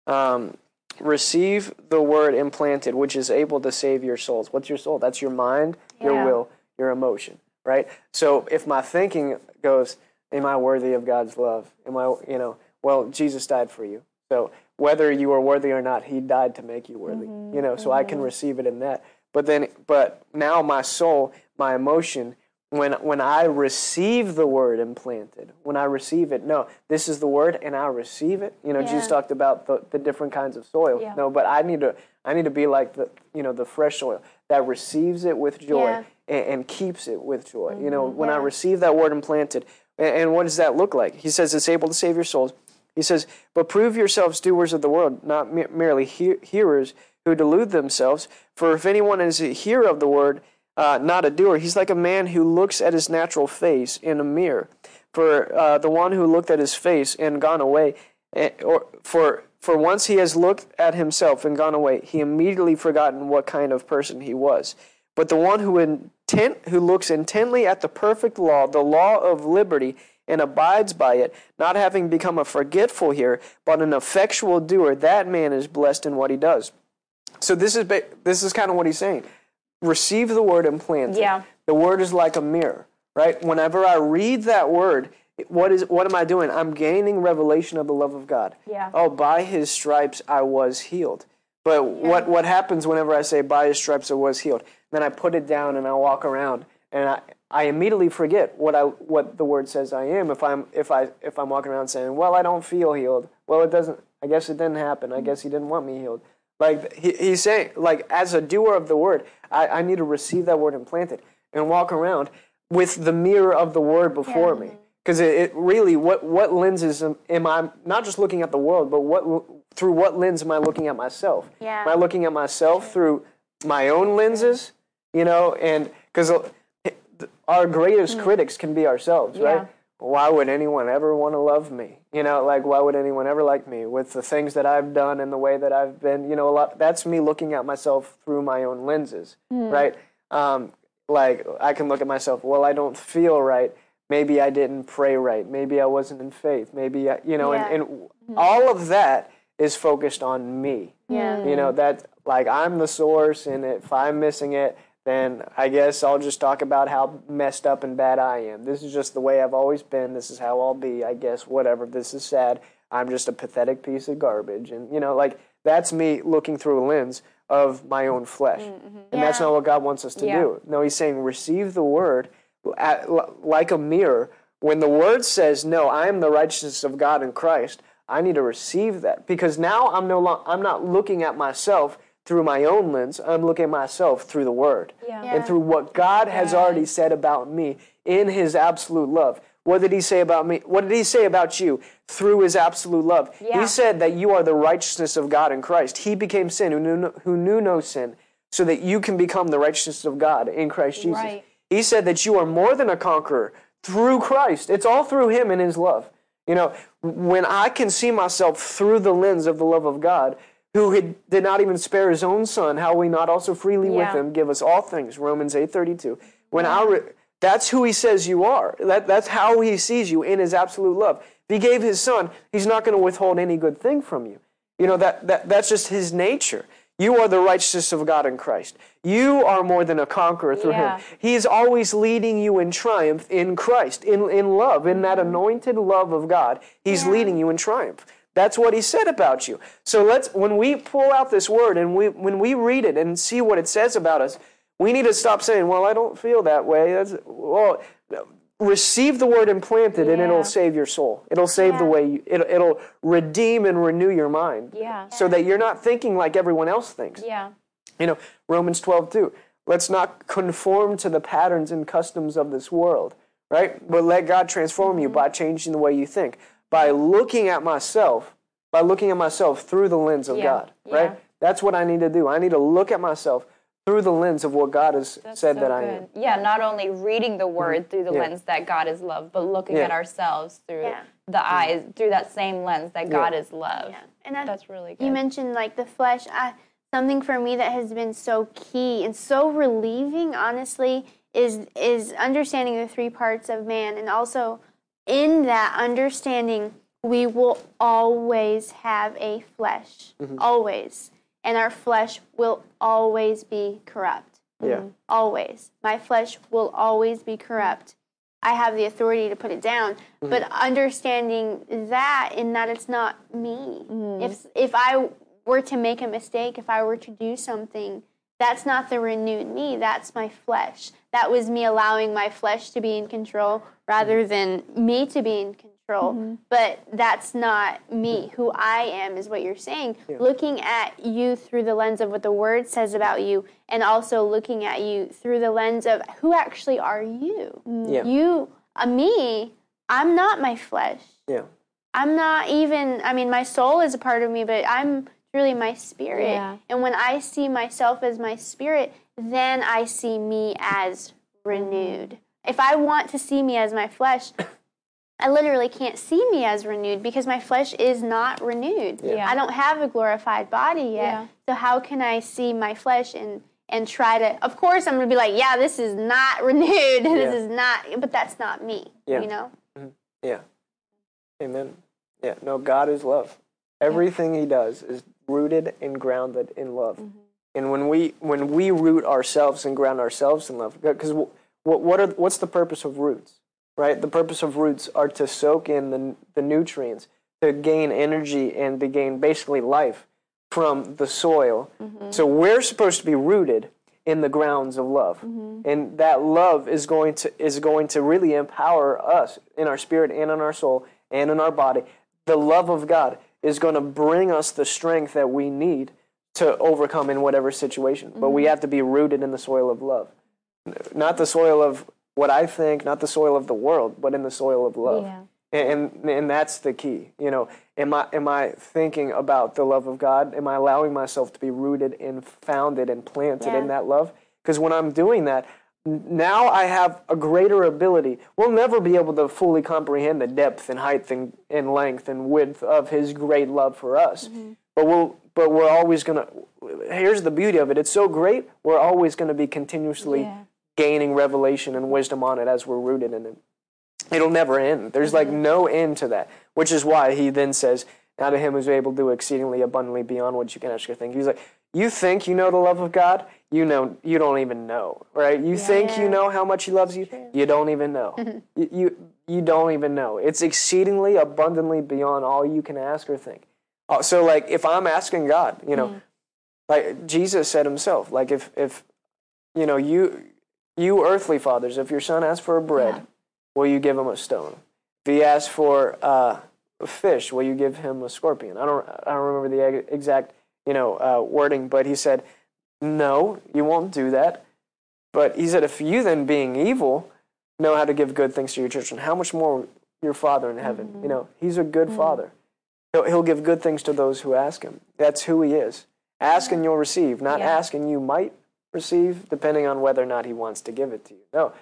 Um, receive the word implanted, which is able to save your souls. What's your soul? That's your mind, your will, your emotion, right? So if my thinking goes, "Am I worthy of God's love? Am I, you know, well, Jesus died for you. So whether you are worthy or not, He died to make you worthy. Mm-hmm, you know, so I can mm-hmm. receive it in that. But then, but now my soul, my emotion, when when I receive the word implanted, when I receive it, no, this is the word, and I receive it. You know, Jesus talked about the, the different kinds of soil. Yeah. No, but I need to I need to be like the you know the fresh soil that receives it with joy Yeah. and, and keeps it with joy. You know, mm-hmm, when I receive that word implanted, and, and what does that look like? He says it's able to save your souls. He says, but prove yourselves doers of the word, not me- merely he- hearers who delude themselves. For if anyone is a hearer of the word, uh, not a doer, he's like a man who looks at his natural face in a mirror. For uh, the one who looked at his face and gone away, eh, or for for once he has looked at himself and gone away, he immediately forgotten what kind of person he was. But the one who intent who looks intently at the perfect law, the law of liberty, and abides by it, not having become a forgetful hearer, but an effectual doer, that man is blessed in what he does. So this is ba- this is kind of what he's saying. Receive the word implanted. Yeah. The word is like a mirror, right? Whenever I read that word, what is what am I doing? I'm gaining revelation of the love of God. Yeah. Oh, by his stripes I was healed. But what what happens whenever I say by his stripes I was healed? Then I put it down and I walk around and I, I immediately forget what I what the word says I am if I'm if I if I'm walking around saying, Well, I don't feel healed. Well it doesn't I guess it didn't happen. I guess he didn't want me healed. Like he, he's saying, like as a doer of the word, I, I need to receive that word implanted and walk around with the mirror of the word before me. Because it, it really, what what lenses am, am I not just looking at the world, but what through what lens am I looking at myself? Yeah. Am I looking at myself through my own lenses? You know, and because our greatest mm. critics can be ourselves, right? Why would anyone ever want to love me? You know, like why would anyone ever like me with the things that I've done and the way that I've been? You know, a lot. That's me looking at myself through my own lenses, mm. right? Um, like I can look at myself. Well, I don't feel right. Maybe I didn't pray right. Maybe I wasn't in faith. Maybe I, you know, Yeah. and, and all of that is focused on me. Yeah. You know mm-hmm. that like I'm the source, and if I'm missing it, then I guess I'll just talk about how messed up and bad I am. This is just the way I've always been. This is how I'll be. I guess whatever. This is sad. I'm just a pathetic piece of garbage, and you know, like that's me looking through a lens of my own flesh, mm-hmm. and that's not what God wants us to Yeah. do. No, He's saying receive the word at, like a mirror. When the word says, "No, I am the righteousness of God in Christ," I need to receive that because now I'm no long, I'm not looking at myself through my own lens. I'm looking at myself through the word Yeah. and through what God has already said about me in His absolute love. What did He say about me? What did He say about you through His absolute love? Yeah. He said that you are the righteousness of God in Christ. He became sin who knew no, who knew no sin, so that you can become the righteousness of God in Christ Jesus. Right. He said that you are more than a conqueror through Christ. It's all through Him and His love. You know, when I can see myself through the lens of the love of God, who had, did not even spare His own Son, how will He not also freely with Him give us all things? Romans eight thirty two. When I re- that's who He says you are. That, that's how He sees you in His absolute love. If He gave His Son, He's not going to withhold any good thing from you. You know that, that that's just His nature. You are the righteousness of God in Christ. You are more than a conqueror through Yeah. Him. He is always leading you in triumph in Christ, in, in love, in that mm-hmm. anointed love of God. He's leading you in triumph. That's what he said about you. So let's when we pull out this word and we when we read it and see what it says about us, we need to stop saying, "Well, I don't feel that way." That's well, receive the word implanted and Yeah. it'll save your soul. It'll save the way you, it'll, it'll redeem and renew your mind. Yeah. So that you're not thinking like everyone else thinks. Yeah. You know, Romans 12, 2. Let's not conform to the patterns and customs of this world, right? But let God transform you mm-hmm. by changing the way you think, by looking at myself, by looking at myself through the lens of Yeah, God, right? yeah. That's what I need to do. I need to look at myself through the lens of what God has said so that I good. am. Yeah, not only reading the mm-hmm. word through the Yeah. lens that God is love, but looking Yeah. at ourselves through Yeah. the mm-hmm. eyes, through that same lens that God is love. Yeah. And I, That's really good. You mentioned like the flesh. I, something for me that has been so key and so relieving, honestly, is is understanding the three parts of man, and also in that understanding, we will always have a flesh, mm-hmm. always, and our flesh will always be corrupt. Yeah. Always, my flesh will always be corrupt. I have the authority to put it down, mm-hmm. but understanding that in that it's not me. Mm. If if I were to make a mistake, if I were to do something, that's not the renewed me. That's my flesh. That was me allowing my flesh to be in control rather mm-hmm. than me to be in control. Mm-hmm. But that's not me. Who I am is what you're saying. Looking at you through the lens of what the word says about you, and also looking at you through the lens of who actually are you. Mm. Yeah. You, uh, me, I'm not my flesh. Yeah. I'm not even, I mean, my soul is a part of me, but I'm truly my spirit. Yeah. And when I see myself as my spirit, then I see me as renewed. If I want to see me as my flesh, I literally can't see me as renewed because my flesh is not renewed. Yeah. I don't have a glorified body yet. So how can I see my flesh and and try to of course I'm going to be like, yeah, this is not renewed. This is not but that's not me, you know? Mm-hmm. Yeah. Amen. Yeah. No, God is love. Everything He does is rooted and grounded in love. Mm-hmm. And when we when we root ourselves and ground ourselves in love, because what what are what's the purpose of roots? Right. The purpose of roots are to soak in the the nutrients, to gain energy, and to gain basically life from the soil. Mm-hmm. So we're supposed to be rooted in the grounds of love. Mm-hmm. And that love is going to is going to really empower us in our spirit and in our soul and in our body. The love of God is going to bring us the strength that we need to overcome in whatever situation. But we mm-hmm. have to be rooted in the soil of love. Not the soil of what I think, not the soil of the world, but in the soil of love. Yeah. And, and and that's the key. You know, am I am I thinking about the love of God? Am I allowing myself to be rooted and founded and planted in that love? Because when I'm doing that, now I have a greater ability. We'll never be able to fully comprehend the depth and height and, and length and width of His great love for us. Mm-hmm. But we'll but we're always gonna. Here's the beauty of it. It's so great. We're always going to be continuously Yeah. gaining revelation and wisdom on it as we're rooted in it it'll never end. There's like mm-hmm. no end to that, which is why he then says, "Now to him who's able to do exceedingly abundantly beyond what you can ask or think." He's like, "You think you know the love of God? You know, you don't even know, right? You think you know how much He loves you? You don't even know. you, you you don't even know. It's exceedingly abundantly beyond all you can ask or think. Uh, So, like, if I'm asking God, you know, like Jesus said Himself, like if if you know you you earthly fathers, if your son asks for a bread will you give him a stone? If he asks for uh, a fish, will you give him a scorpion? I don't, I don't remember the exact, you know, uh, wording, but he said, no, you won't do that. But he said, if you then, being evil, know how to give good things to your children, how much more your Father in heaven? You mm-hmm. know, he's a good mm-hmm. Father. He'll, he'll give good things to those who ask him. That's who he is. Ask and mm-hmm. you'll receive, not Yeah. ask and you might receive, depending on whether or not he wants to give it to you. No,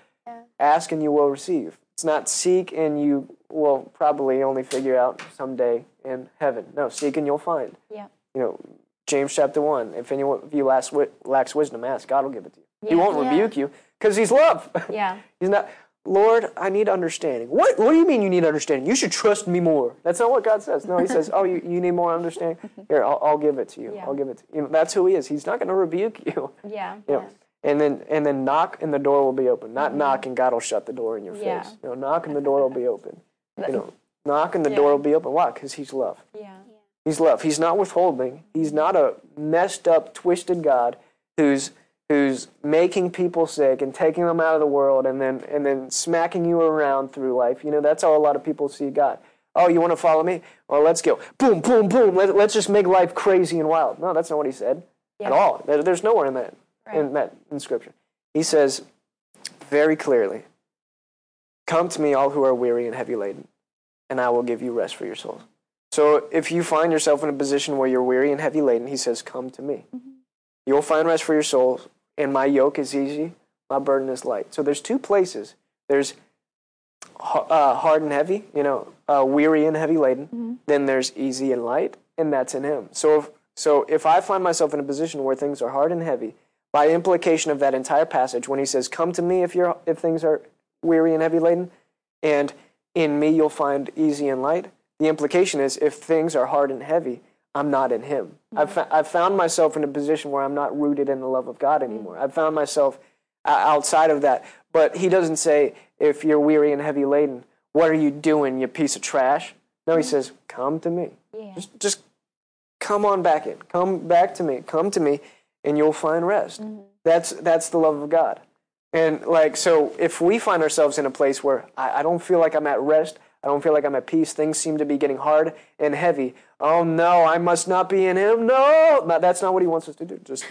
ask and you will receive. It's not seek and you will probably only figure out someday in heaven. No, seek and you'll find. Yeah. You know, James chapter 1, if anyone of you lacks, lacks wisdom, ask, God will give it to you. He won't Yeah. rebuke you because he's love. Yeah. he's not, Lord, I need understanding. What, what do you mean you need understanding? You should trust me more. That's not what God says. No, he says, oh, you, you need more understanding? Here, I'll, I'll give it to you. Yeah. I'll give it to you. you know, that's who he is. He's not going to rebuke you. Yeah. You know, and then and then knock and the door will be open. Not mm-hmm. knock and God will shut the door in your Yeah. face. You know, knock and the door will be open. You know, knock and the door will be open. Why? Because He's love. Yeah. He's love. He's not withholding. He's not a messed up, twisted God who's who's making people sick and taking them out of the world and then and then smacking you around through life. You know, that's how a lot of people see God. Oh, you want to follow me? Well, let's go. Boom, boom, boom. Let, let's just make life crazy and wild. No, that's not what he said at all. There's nowhere in that in that in scripture. He says very clearly, "Come to me, all who are weary and heavy laden, and I will give you rest for your souls." So if you find yourself in a position where you're weary and heavy laden, he says, "Come to me. You'll find rest for your soul, and my yoke is easy, my burden is light." So there's two places. There's uh, hard and heavy, you know, uh, weary and heavy laden. Then there's easy and light, and that's in Him. So if, so if I find myself in a position where things are hard and heavy, by implication of that entire passage, when He says, "Come to me if you're if things are weary and heavy laden," and in me you'll find easy and light. The implication is if things are hard and heavy, I'm not in Him. I've, fo- I've found myself in a position where I'm not rooted in the love of God mm-hmm. anymore. I've found myself o- outside of that. But He doesn't say, if you're weary and heavy laden, what are you doing, you piece of trash? No, He mm-hmm. says, come to me. Just, just come on back in. Come back to me. Come to me, and you'll find rest. Mm-hmm. That's, that's the love of God. And like, so if we find ourselves in a place where I, I don't feel like I'm at rest, I don't feel like I'm at peace, things seem to be getting hard and heavy. Oh no, I must not be in Him. No, No, that's not what He wants us to do. Just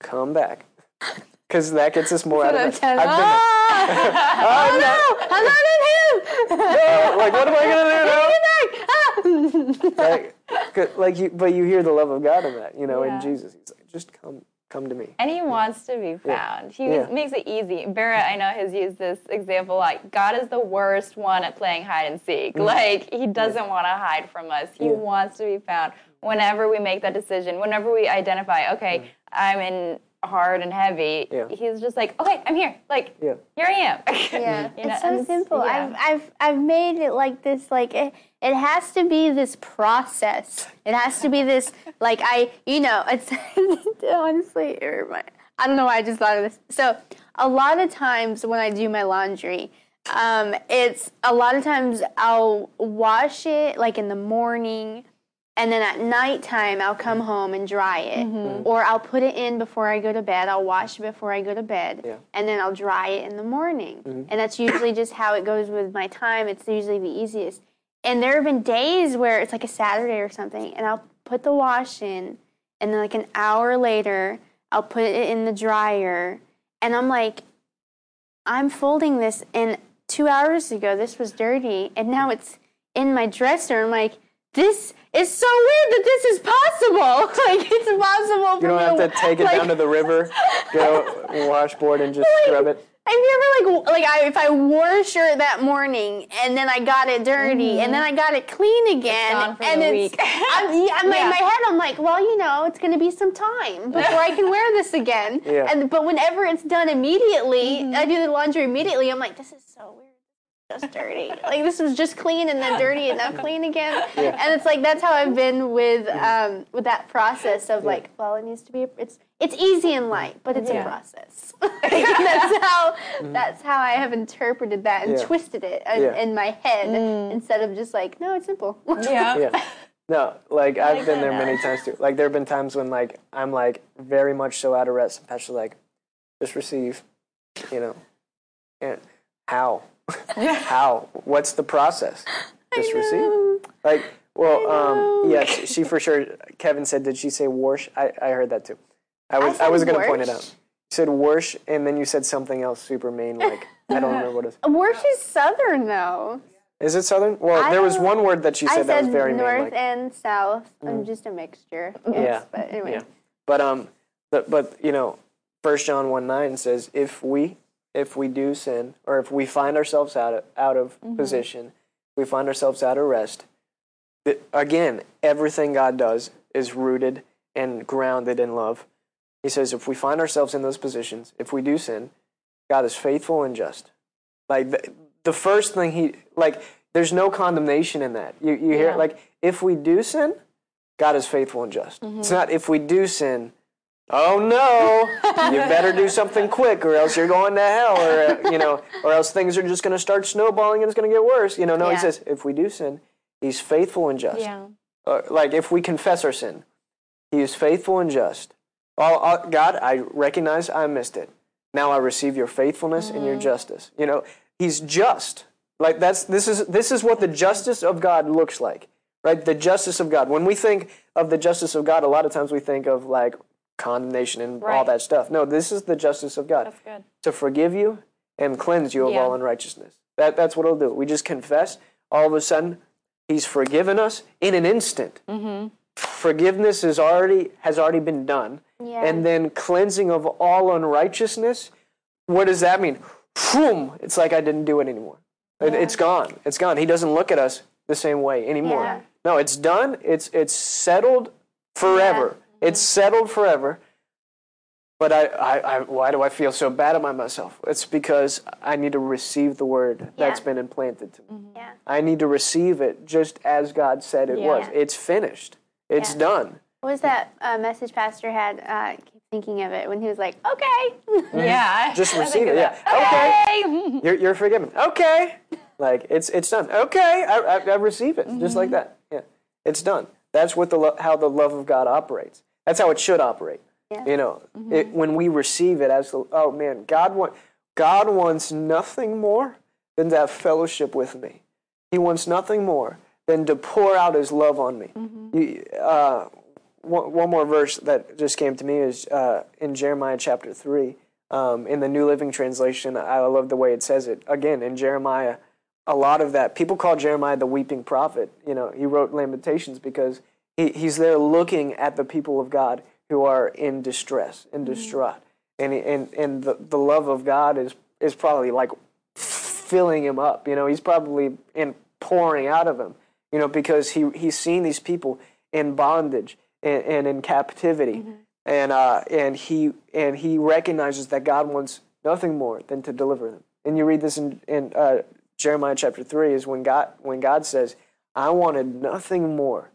come back. Because that gets us more out of it. I've been oh, oh, no, I'm not in him. there. like, what am I going to do now? Ah. like, 'cause- like you, but you hear the love of God in that, you know, Yeah. in Jesus. He's like, just come, come to me. And he wants to be found. He Yeah. makes it easy. Barrett, I know, has used this example like God is the worst one at playing hide and seek. Like he doesn't want to hide from us. He. Yeah. wants to be found. Whenever we make that decision, whenever we identify, okay, I'm in hard and heavy, Mm. Yeah. he's just like, okay, I'm here. Like Yeah. here I am. Yeah, You know, it's so simple. yeah. I've, I've, I've made it like this. Like it, has to be this process. It has to be this. Like I, you know, it's honestly, it I don't know why I just thought of this. So a lot of times when I do my laundry, um, it's a lot of times I'll wash it like in the morning. And then at nighttime, I'll come home and dry it. Or I'll put it in before I go to bed. I'll wash it before I go to bed. Yeah. And then I'll dry it in the morning. And that's usually just how it goes with my time. It's usually the easiest. And there have been days where it's like a Saturday or something, and I'll put the wash in, and then like an hour later, I'll put it in the dryer. And I'm like, I'm folding this, and two hours ago, this was dirty, and now it's in my dresser. I'm like, this is so weird that this is possible. like, it's possible You don't have to take it like, down to the river, go washboard, and just scrub it. Have you ever like like I, if I wore a shirt that morning and then I got it dirty and then mm-hmm. I got it clean again gone for and the it's week. I'm, yeah, I'm like, Yeah. in my head I'm like well you know it's gonna be some time before I can wear this again Yeah. and but whenever it's done immediately I mm-hmm. do the laundry immediately I'm like this is so weird just dirty like this was just clean and then dirty and now clean again Yeah. and it's like that's how I've been with um, with that process of like well it needs to be it's it's easy and light but it's a process that's how that's how I have interpreted that and. Yeah. twisted it in, Yeah. in my head instead of just like no it's simple yeah. Yeah. No, like I've like been there many times too. Like there have been times when like I'm like very much so out of rest. And Pastor's like, just receive, you know. And how? how? What's the process? Just receive. Like, well, um, yes, she for sure. Kevin said, did she say wash? I, I heard that too. I was I, said was going to point it out. You said wash, and then you said something else super main. Like I don't remember what it is. Worsh is southern though Is it southern? Well, I there was one word that she said I that was said very north mean. Like, and south I'm just a mixture yes, Yeah. but anyway Yeah. But um, but, but you know, First John one nine says, if we if we do sin, or if we find ourselves out of out of mm-hmm. position, we find ourselves out of rest. Again, everything God does is rooted and grounded in love. He says, if we find ourselves in those positions, if we do sin, God is faithful and just. Like the, the first thing he like, there's no condemnation in that. You you hear Yeah. like if we do sin, God is faithful and just. Mm-hmm. It's not if we do sin, oh no, you better do something quick or else you're going to hell or uh, you know, or else things are just going to start snowballing and it's going to get worse. You know, no, he says if we do sin, he's faithful and just. Yeah. Uh, like if we confess our sin, he is faithful and just All, all- God, I recognize I missed it. Now I receive your faithfulness and your justice. You know, He's just. Like that's this is this is what the justice of God looks like, right? The justice of God. When we think of the justice of God, a lot of times we think of like condemnation and all that stuff. No, this is the justice of God to forgive you and cleanse you of Yeah. all unrighteousness. That, that's what it'll do. We just confess. All of a sudden, He's forgiven us in an instant. Mm-hmm. Forgiveness is already has already been done, Yeah. and then cleansing of all unrighteousness. What does that mean? Boom! It's like I didn't do it anymore. It, it's gone. It's gone. He doesn't look at us the same way anymore. Yeah. No, it's done. It's it's settled forever. It's settled forever. But I, I, I, why do I feel so bad about myself? It's because I need to receive the word that's been implanted to me. Yeah. I need to receive it just as God said it was. Yeah. It's finished. It's Yeah. done. What was that uh, message Pastor had? Uh, keep thinking of it when he was like, "Okay." Yeah. Just receive it. Yeah. that. Okay. You're, you're forgiven. Okay. Like it's it's done. Okay. I, I, I receive it just like that. Yeah. It's done. That's what the lo- how the love of God operates. That's how it should operate. Yeah. You know, it, when we receive it as the oh man, God want God wants nothing more than to have fellowship with me. He wants nothing more than to pour out His love on me. You- uh, one, one more verse that just came to me is uh, in Jeremiah chapter 3. Um, in the New Living Translation, I love the way it says it. Again, in Jeremiah, a lot of that, people call Jeremiah the weeping prophet. You know, he wrote Lamentations because he, he's there looking at the people of God who are in distress, in distraught. And, and, and the, the love of God is, is probably like filling him up. You know, he's probably in pouring out of him. You know, because he he's seen these people in bondage and, and in captivity, and uh, and he and he recognizes that God wants nothing more than to deliver them. And you read this in in uh, Jeremiah chapter three is when God when God says, "I wanted nothing more."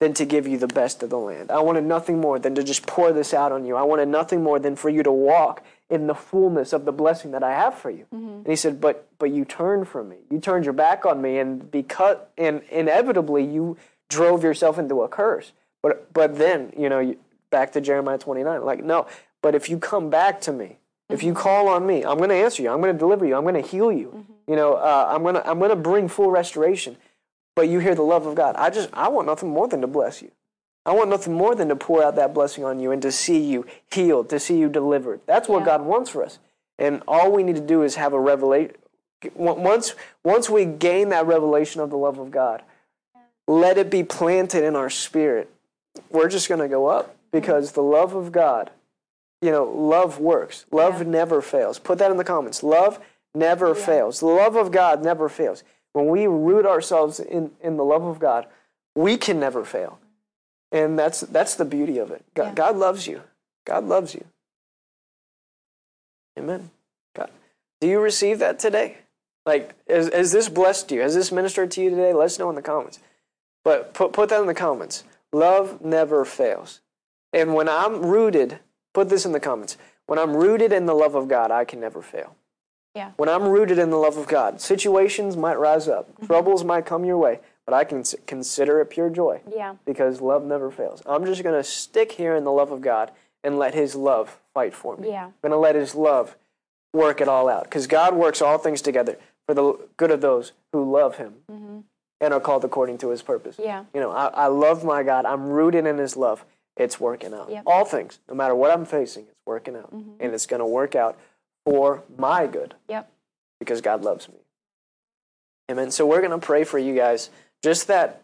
Than to give you the best of the land. I wanted nothing more than to just pour this out on you. I wanted nothing more than for you to walk in the fullness of the blessing that I have for you. Mm-hmm. And he said, "But but you turned from me. You turned your back on me and because and inevitably you drove yourself into a curse. But but then, you know, you, back to Jeremiah 29, like no, but if you come back to me, if you mm-hmm. call on me, I'm going to answer you. I'm going to deliver you. I'm going to heal you. Mm-hmm. You know, uh, I'm going to I'm going to bring full restoration but you hear the love of God. I just I want nothing more than to bless you. I want nothing more than to pour out that blessing on you and to see you healed, to see you delivered. That's what Yeah. God wants for us. And all we need to do is have a revelation. Once once we gain that revelation of the love of God, let it be planted in our spirit. We're just going to go up because mm-hmm. the love of God, you know, love works. Love never fails. Put that in the comments. Love never fails. The love of God never fails. When we root ourselves in, in the love of God, we can never fail. And that's that's the beauty of it. God, Yeah. God loves you. God loves you. Amen. God. Do you receive that today? Like, has, has this blessed you? Has this ministered to you today? Let us know in the comments. But put, put that in the comments. Love never fails. And when I'm rooted, put this in the comments. When I'm rooted in the love of God, I can never fail. Yeah. When I'm rooted in the love of God, situations might rise up, troubles might come your way, but I can consider it pure joy Yeah. because love never fails. I'm just going to stick here in the love of God and let His love fight for me. Yeah. I'm going to let His love work it all out because God works all things together for the good of those who love Him and are called according to His purpose. Mm-hmm. Yeah. You know, I, I love my God. I'm rooted in His love. It's working out. Yep. All things, no matter what I'm facing, it's working out. Mm-hmm. And it's going to work out for my good Yep. because God loves me. Amen. So we're going to pray for you guys. Just that,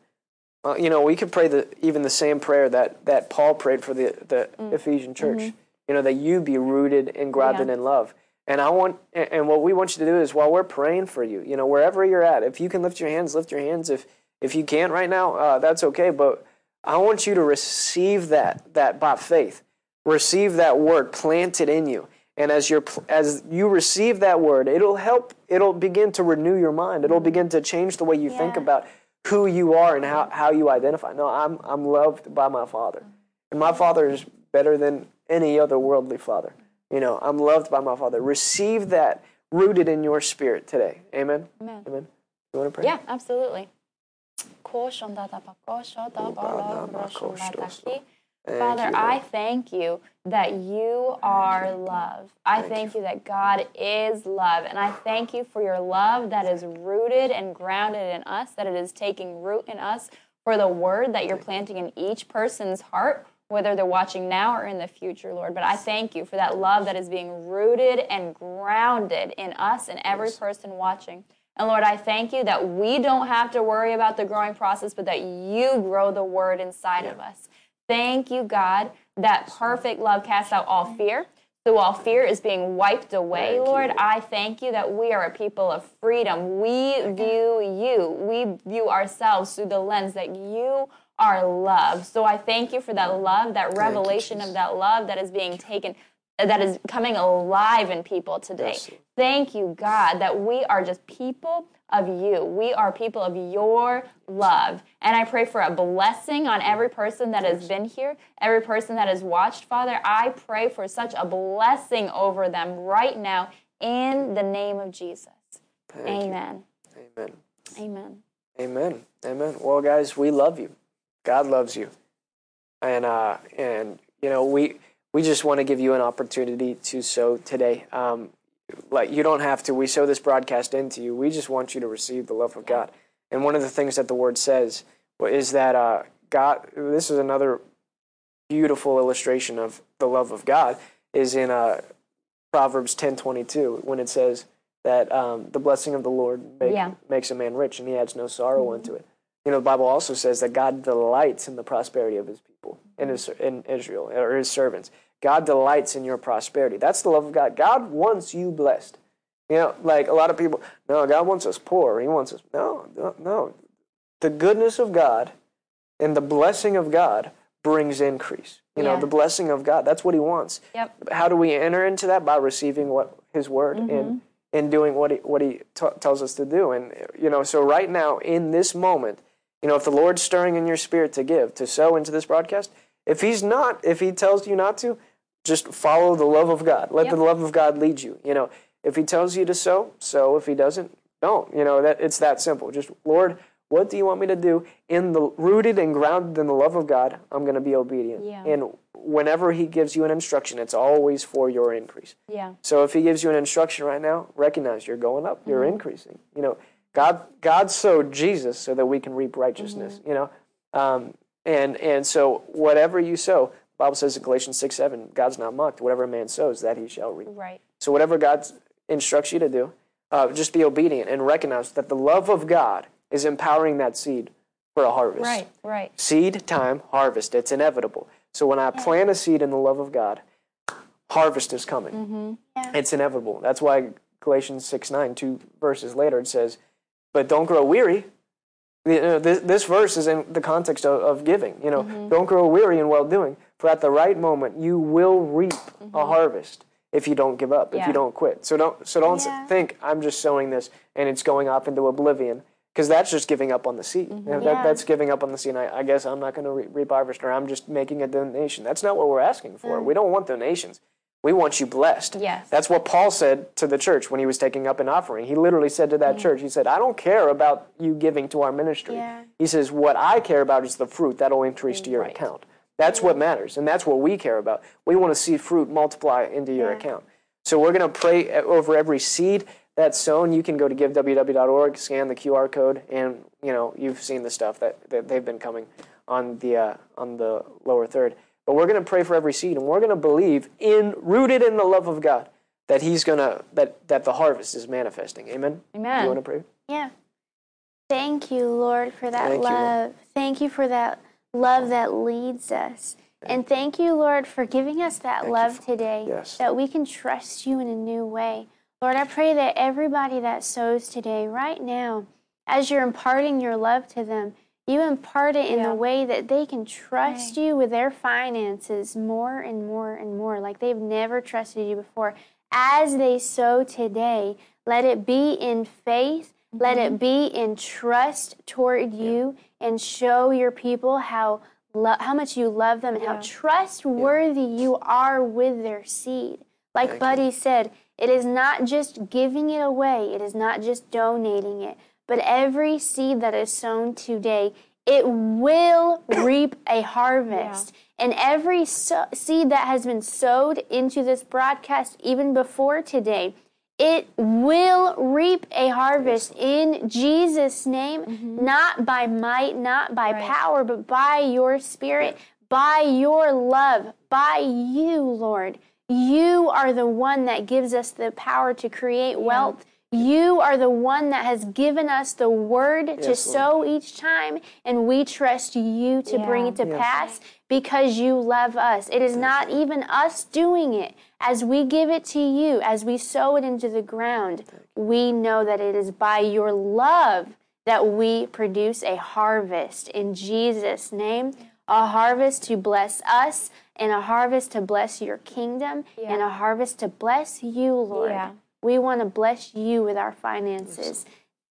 uh, you know, we could pray the even the same prayer that that Paul prayed for the the Ephesian church. You know, that you be rooted and grounded Yeah. in love. And I want, and and what we want you to do is while we're praying for you, you know, wherever you're at, if you can lift your hands, lift your hands. If if you can't right now, uh, that's okay. But I want you to receive that that by faith. Receive that word planted in you. And as you're as you receive that word, it'll help. It'll begin to renew your mind. It'll mm-hmm. begin to change the way you think about who you are and how, how you identify. No, I'm I'm loved by my Father, mm-hmm. and my Father is better than any other worldly father. You know, I'm loved by my Father. Receive that rooted in your spirit today. Amen. Amen. Amen. You want to pray? Yeah, absolutely. Ko shonda da ba ko sho da ba la ro shonda da ki. Father, you, I thank you that you are love. I thank, you. that God is love. And I thank you for your love that is rooted and grounded in us, that it is taking root in us, for the word that you're planting in each person's heart, whether they're watching now or in the future, Lord. But I thank you for that love that is being rooted and grounded in us and every person watching. And Lord, I thank you that we don't have to worry about the growing process, but that you grow the word inside of us. Thank you, God, that perfect love casts out all fear. So all fear is being wiped away. Lord. I thank you that we are a people of freedom. We view you, we view ourselves through the lens that you are love. So I thank you for that love, that revelation of that love that is being taken, that is coming alive in people today. Yes, Thank you, God, that we are just people of you. We are people of your love. And I pray for a blessing on every person that has been here, every person that has watched, Father. I pray for such a blessing over them right now in the name of Jesus. Thank you. Amen. Amen. Amen. Amen. Amen. Well, guys, we love you. God loves you, and uh, and you know we we just want to give you an opportunity to sow today. Um, like you don't have to. We sow this broadcast into you. We just want you to receive the love of God. And one of the things that the Word says is that uh, God. This is another beautiful illustration of the love of God. Is in uh, Proverbs ten twenty two when it says that um, the blessing of the Lord make, Yeah. makes a man rich and he adds no sorrow unto it. You know, the Bible also says that God delights in the prosperity of his people, in, his, in Israel, or his servants. God delights in your prosperity. That's the love of God. God wants you blessed. You know, like a lot of people, no, God wants us poor. He wants us, no, no, no. The goodness of God and the blessing of God brings increase. You know, the blessing of God, that's what he wants. Yep. How do we enter into that? By receiving what his word and mm-hmm. and doing what he what he t- tells us to do. And you know, so right now in this moment, you know, if the Lord's stirring in your spirit to give, to sow into this broadcast, if he's not, if he tells you not to, just follow the love of God. Let the love of God lead you. You know, if he tells you to sow, sow. If he doesn't, don't. You know, that it's that simple. Just Lord, what do you want me to do? In the rooted and grounded in the love of God, I'm going to be obedient. Yeah. And whenever he gives you an instruction, it's always for your increase. Yeah. So if he gives you an instruction right now, recognize you're going up, you're increasing. You know, God God sowed Jesus so that we can reap righteousness. You know, um, and and so whatever you sow, the Bible says in Galatians six seven, God's not mocked. Whatever a man sows, that he shall reap. Right. So whatever God instructs you to do, uh, just be obedient and recognize that the love of God is empowering that seed for a harvest. Right. Right. Seed time, harvest. It's inevitable. So when I plant a seed in the love of God, harvest is coming. Mm-hmm. It's inevitable. That's why Galatians 6 9, two verses later, it says, But don't grow weary. You uh, know, this, this verse is in the context of, of giving. You know, mm-hmm. don't grow weary in well doing, for at the right moment you will reap a mm-hmm. harvest if you don't give up, if you don't quit. So don't so don't Yeah. think I'm just sowing this and it's going off into oblivion. Because that's just giving up on the seed. You know, that, that's giving up on the seed. I, I guess I'm not going to re- reap harvest, or I'm just making a donation. That's not what we're asking for. Mm. We don't want donations. We want you blessed. Yes. That's what Paul said to the church when he was taking up an offering. He literally said to that church, he said, I don't care about you giving to our ministry. Yeah. He says, What I care about is the fruit that'll increase to your Right. account. That's what matters, and that's what we care about. We want to see fruit multiply into your Yeah. account. So we're going to pray over every seed that's sown. You can go to giveww.org, scan the QR code, and you know you've seen the stuff that, that they've been coming on the uh, on the lower third. But we're going to pray for every seed, and we're going to believe in rooted in the love of God that He's gonna that that the harvest is manifesting. Amen. Amen. You want to pray? Yeah. Thank you, Lord, for that Thank you, Lord. love. Thank you for that love that leads us. And thank you, Lord, for giving us that Thank love Father. today, Yes. that we can trust you in a new way. Lord, I pray that everybody that sows today, right now, as you're imparting your love to them, you impart it in Yeah. the way that they can trust you with their finances more and more and more, like they've never trusted you before. As they sow today, let it be in faith, let it mm-hmm. be in trust toward you, and show your people how lo- how much you love them and how trustworthy you are with their seed. Like Buddy said, it is not just giving it away, it is not just donating it, but every seed that is sown today it will reap a harvest. And every so- seed that has been sowed into this broadcast, even before today, it will reap a harvest in Jesus' name, mm-hmm. not by might, not by power, but by your spirit, by your love, by you, Lord. You are the one that gives us the power to create wealth. You are the one that has given us the word to Yes, sow each time, and we trust you to bring it to pass because you love us. It is not even us doing it. As we give it to you, as we sow it into the ground, we know that it is by your love that we produce a harvest in Jesus' name. A harvest to bless us, and a harvest to bless your kingdom, and a harvest to bless you, Lord. Yeah. We want to bless you with our finances.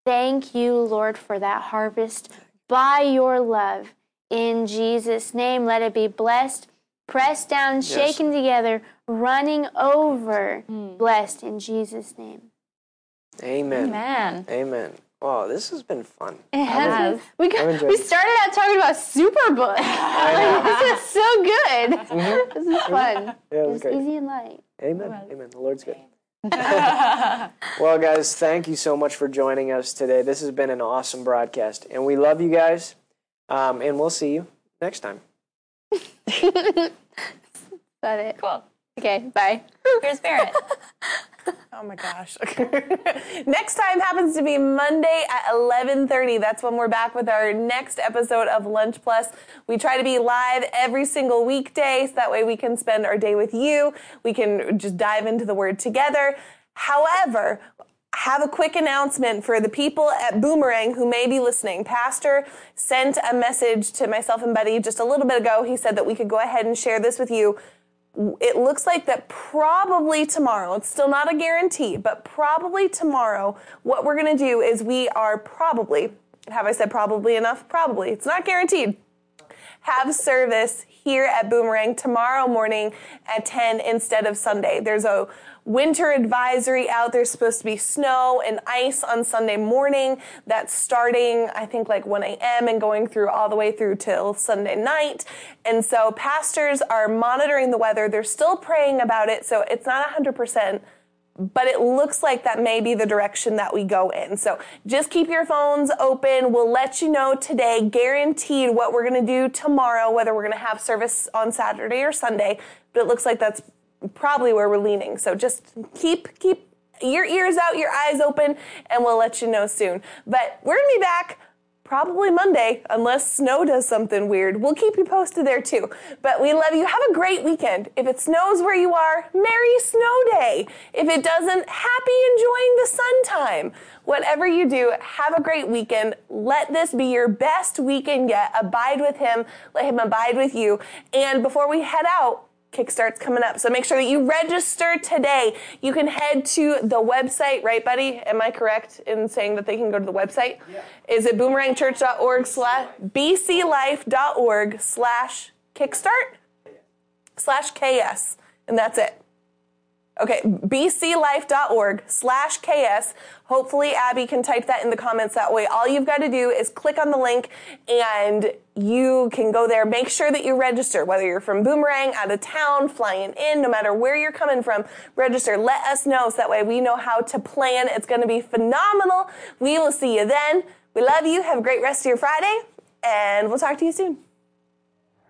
Thank you, Lord, for that harvest by your love. In Jesus' name, let it be blessed, pressed down, shaken together, running over, blessed in Jesus' name. Amen. Man. Amen. Wow, this has been fun. It has. We, got, we started out talking about Superbook. like, this is so good. This is fun. Mm-hmm. Yeah, it was It's great. easy and light. Amen. Amen. The Lord's good. well, guys, thank you so much for joining us today. This has been an awesome broadcast, and we love you guys. Um, and we'll see you next time. Is that it? Cool. Okay, bye. Here's Barrett. Oh my gosh. next time happens to be Monday at 11:30. That's when we're back with our next episode of Lunch Plus. We try to be live every single weekday so that way we can spend our day with you. We can just dive into the word together. However, have a quick announcement for the people at Boomerang who may be listening. Pastor sent a message to myself and Buddy just a little bit ago. He said that we could go ahead and share this with you it looks like that probably tomorrow, it's still not a guarantee, but probably tomorrow, what we're going to do is we are probably, have I said probably enough? Probably. It's not guaranteed. Have service here at Boomerang tomorrow morning at 10 instead of Sunday. There's a winter advisory out. There's supposed to be snow and ice on Sunday morning. That's starting, I think, like 1 a.m. and going through all the way through till Sunday night. And so pastors are monitoring the weather. They're still praying about it. So it's not 100% but it looks like that may be the direction that we go in. So just keep your phones open. We'll let you know today, guaranteed what we're going to do tomorrow, whether we're going to have service on Saturday or Sunday. But it looks like that's probably where we're leaning. So just keep keep your ears out, your eyes open, and we'll let you know soon. But we're to be back probably Monday, unless snow does something weird. We'll keep you posted there too. But we love you. Have a great weekend. If it snows where you are, Merry Snow Day. If it doesn't, happy enjoying the sun time. Whatever you do, have a great weekend. Let this be your best weekend yet. Abide with Him. Let Him abide with you. And before we head out, Kickstart's coming up. So make sure that you register today. You can head to the website, right, buddy? Am I correct in saying that they can go to the website? Is it boomerangchurch.org slash bclife.org slash kickstart slash KS? And that's it. Okay, bclife.org slash KS. Hopefully, Abby can type that in the comments that way. All you've got to do is click on the link and you can go there. Make sure that you register, whether you're from Boomerang, out of town, flying in, no matter where you're coming from, register. Let us know so that way we know how to plan. It's going to be phenomenal. We will see you then. We love you. Have a great rest of your Friday, and we'll talk to you soon.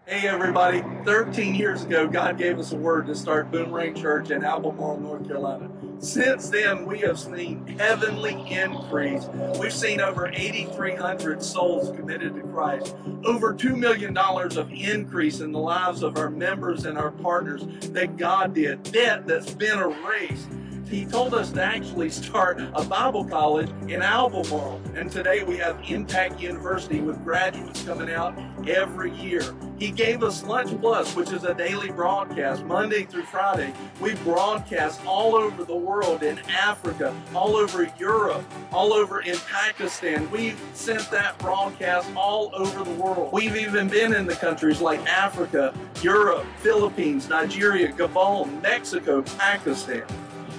Hey everybody, 13 years ago, God gave us a word to start Boomerang Church in Albemarle, North Carolina. Since then, we have seen heavenly increase. We've seen over 8,300 souls committed to Christ, over $2 million of increase in the lives of our members and our partners that God did, debt that's been erased. He told us to actually start a Bible college in Albemarle. And today we have Impact University with graduates coming out every year. He gave us Lunch Plus, which is a daily broadcast, Monday through Friday. We broadcast all over the world, in Africa, all over Europe, all over in Pakistan. We've sent that broadcast all over the world. We've even been in the countries like Africa, Europe, Philippines, Nigeria, Gabon, Mexico, Pakistan.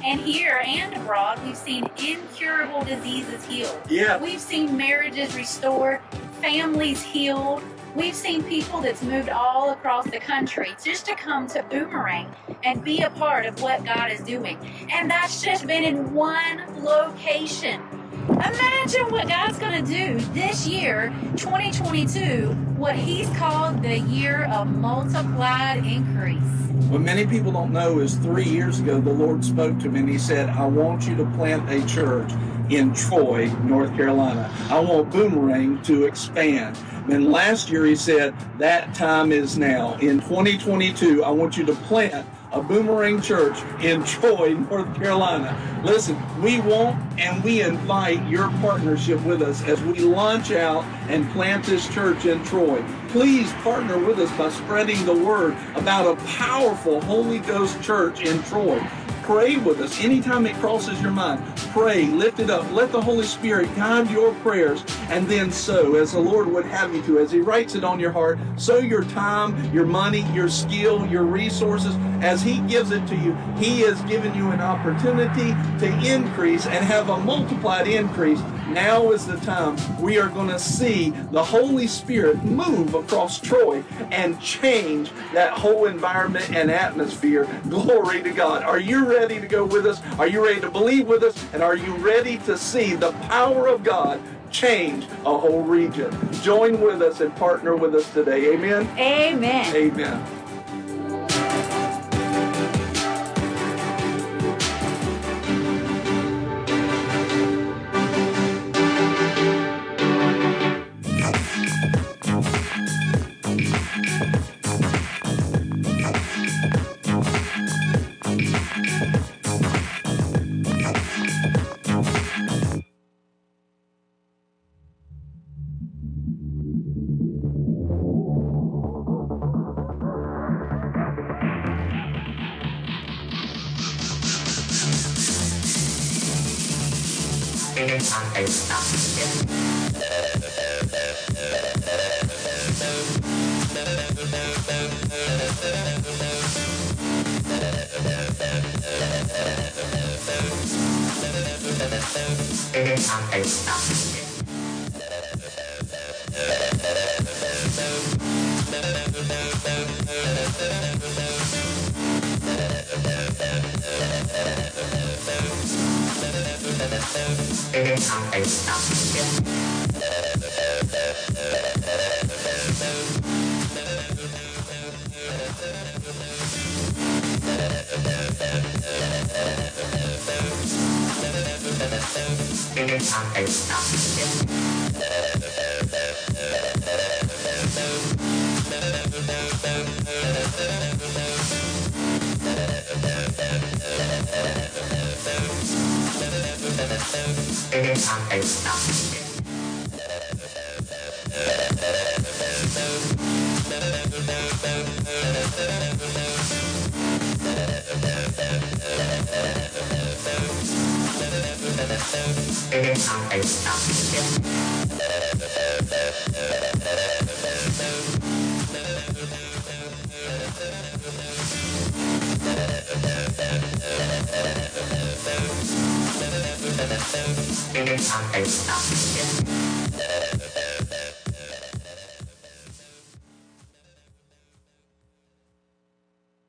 And here and abroad, we've seen incurable diseases healed. Yeah. We've seen marriages restored, families healed. We've seen people that's moved all across the country just to come to Boomerang and be a part of what God is doing. And that's just been in one location. Imagine what God's going to do this year, 2022, what He's called the year of multiplied increase. What many people don't know is three years ago, the Lord spoke to me and He said, I want you to plant a church in Troy, North Carolina. I want Boomerang to expand. And last year, He said, that time is now. In 2022, I want you to plant a Boomerang Church in Troy, North Carolina. Listen, we want and we invite your partnership with us as we launch out and plant this church in Troy. Please partner with us by spreading the word about a powerful Holy Ghost church in Troy. Pray with us anytime it crosses your mind. Pray, lift it up. Let the Holy Spirit guide your prayers and then sow as the Lord would have you to. As He writes it on your heart, sow your time, your money, your skill, your resources. As He gives it to you, He has given you an opportunity to increase and have a multiplied increase. Now is the time we are going to see the Holy Spirit move across Troy and change that whole environment and atmosphere. Glory to God. Are you ready to go with us? Are you ready to believe with us? And are you ready to see the power of God change a whole region? Join with us and partner with us today. Amen. Amen. Amen.